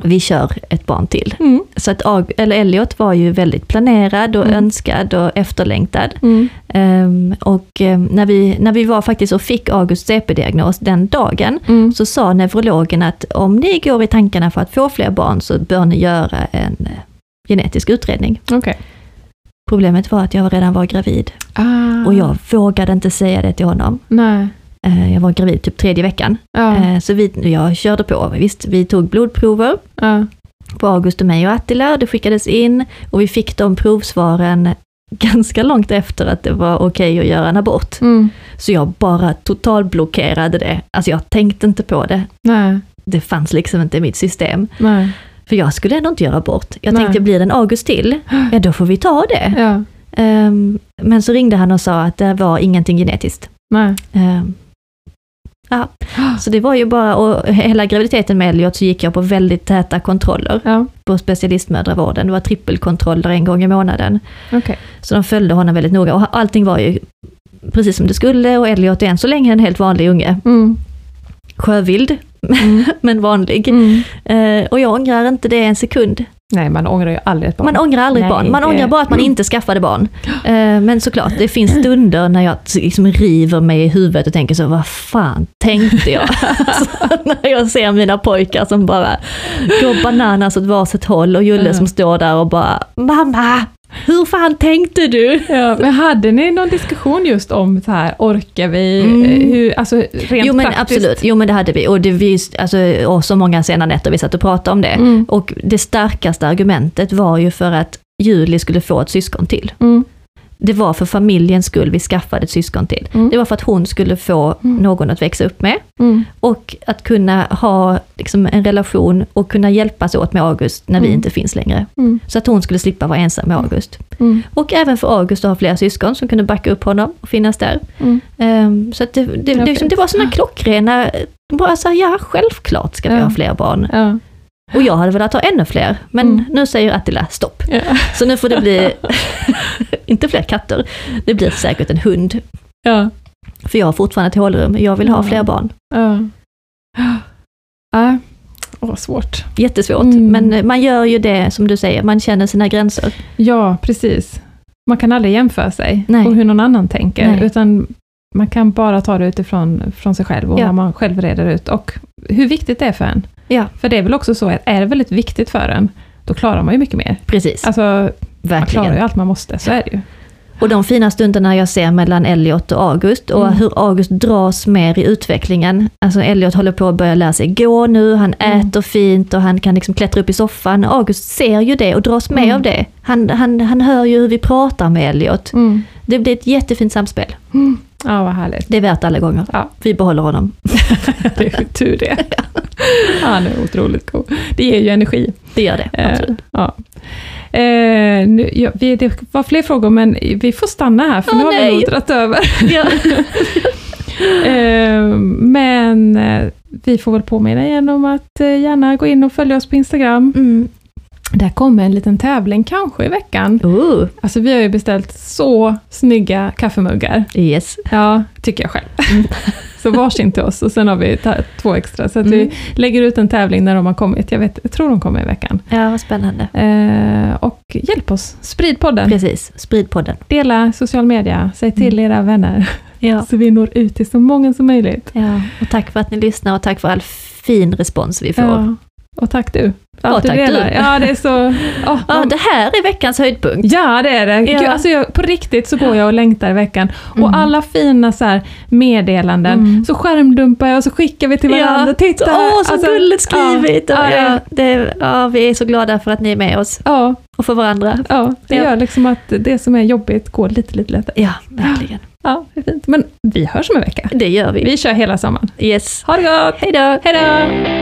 vi kör ett barn till. Mm. Så att eller Elliot var ju väldigt planerad och Mm. önskad och efterlängtad. Mm. Ehm, och ehm, när, vi, när vi var faktiskt och fick Augusts CP-diagnos den dagen, Mm. så sa neurologen att om ni går i tankarna för att få fler barn så bör ni göra en eh, genetisk utredning. Okej. Problemet var att jag redan var gravid Ah. och jag vågade inte säga det till honom. Nej. Eh, Jag var gravid typ tredje veckan. Ja. Eh, Så vi, jag körde på. Visst, vi tog blodprover Ja. på August och mig och Attila. Det skickades in och vi fick de provsvaren ganska långt efter att det var okej att göra en abort. Mm. Så jag bara totalblockerade det. Alltså jag tänkte inte på det. Nej. Det fanns liksom inte i mitt system. Nej. För jag skulle ändå inte göra abort. Jag Nej. tänkte, blir det en August till, ja då får vi ta det. Ja. Ehm, men så ringde han och sa att det var ingenting genetiskt. Nej. Ja. Så det var ju bara, och hela graviditeten med Elliot så gick jag på väldigt täta kontroller Ja. på specialistmödravården. Det var trippelkontroller en gång i månaden. Okej. Så de följde honom väldigt noga och allting var ju precis som det skulle och Elliot är än så länge en helt vanlig unge. Mm. Sjövild, Mm. [laughs] men vanlig. Mm. Eh, och jag ångrar inte det en sekund. Nej, man ångrar ju aldrig ett barn. Man ångrar aldrig ett Nej, barn. Man det- ångrar bara att man inte skaffade barn. Eh, men såklart, det finns stunder när jag liksom river mig i huvudet och tänker så, vad fan tänkte jag? [laughs] alltså, när jag ser mina pojkar som bara går bananas åt varsitt håll och Julle som står där och bara, mamma, hur fan tänkte du? Ja, men hade ni någon diskussion just om så här, orkar vi? Mm. Hur, alltså rent Jo men praktiskt? absolut, jo men det hade vi. Och, det, vi, alltså, och så många sena nätter vi satt och pratade om det. Mm. Och det starkaste argumentet var ju för att Julie skulle få ett syskon till. Mm. Det var för familjens skull vi skaffade ett syskon till. Mm. Det var för att hon skulle få Mm. någon att växa upp med Mm. och att kunna ha liksom, en relation och kunna hjälpas åt med August när vi Mm. inte finns längre. Mm. Så att hon skulle slippa vara ensam med August. Mm. Och även för August att ha flera syskon som kunde backa upp honom och finnas där. Ehm, så det, det, det, liksom, det var sådana klockrena, bara så här, ja självklart ska vi Ja. ha fler barn. Ja. Och jag hade velat ha ännu fler, men Mm. nu säger Attila stopp. Ja. Så nu får det bli, [laughs] inte fler katter, det blir säkert en hund. Ja. För jag har fortfarande ett hålrum, jag vill ha fler barn. Ja. Åh, svårt. Jättesvårt, Mm. men man gör ju det som du säger, man känner sina gränser. Ja, precis. Man kan aldrig jämföra sig Nej. på hur någon annan tänker, Nej. utan man kan bara ta det utifrån från sig själv och Ja. vad man själv reder ut och hur viktigt det är för en. Ja. För det är väl också så att är det väldigt viktigt för en, då klarar man ju mycket mer. Precis, Alltså, man klarar verkligen. ju allt man måste, så är det ju. Och de fina stunderna jag ser mellan Elliot och August och Mm. hur August dras mer i utvecklingen. Alltså Elliot håller på att börja lära sig gå nu, han Mm. äter fint och han kan liksom klättra upp i soffan. August ser ju det och dras med Mm. av det. Han, han, han hör ju hur vi pratar med Elliot. Mm. Det blir ett jättefint samspel. Ja, vad härligt. Det är värt alla gånger. Ja. Vi behåller honom. [laughs] Det är tur det. Han är otroligt god. Det ger ju energi. Det gör det, Eh, absolut. ja. Eh, nu, ja, vi, det var fler frågor, men vi får stanna här, för Åh, nu har vi nej. nog dragit över. Ja. [laughs] [laughs] Eh, men eh, vi får väl påminna igen om att eh, gärna gå in och följa oss på Instagram. Mm. Där kommer en liten tävling kanske i veckan. Ooh, Alltså vi har ju beställt så snygga kaffemuggar. yes. Ja, tycker jag själv. Mm. [laughs] så varsin till oss och sen har vi två extra. Så att Mm. vi lägger ut en tävling när de har kommit. Jag, vet, jag tror de kommer i veckan. Ja, vad spännande. Eh, och hjälp oss, sprid podden. Precis, sprid podden. Dela social media, säg till Mm. era vänner. [laughs] Ja. Så vi når ut till så många som möjligt. ja. Och tack för att ni lyssnar och tack för all fin respons vi får. Ja. Och tack du. för Ja, allt tack delar. du. Ja, det är så... [laughs] åh, Ja, man- det här är veckans höjdpunkt. Ja, det är det. Ja. Gud, alltså jag, på riktigt så går jag och längtar i veckan. Mm. Och alla fina så meddelanden, Mm. så skärmdumpar jag och så skickar vi till varandra. Titta här! Åh, så Alltså, gulligt skrivit! Ja, Ja, ja, ja, det, ja, vi är så glada för att ni är med oss ja, och för varandra. ja, det Ja. gör liksom att det som är jobbigt går lite, lite lättare. Ja, verkligen. Ja, det är fint. Men vi hörs om en vecka. Det gör vi. Vi kör hela sommaren. Yes. Ha det gott! Hej då! Hej då!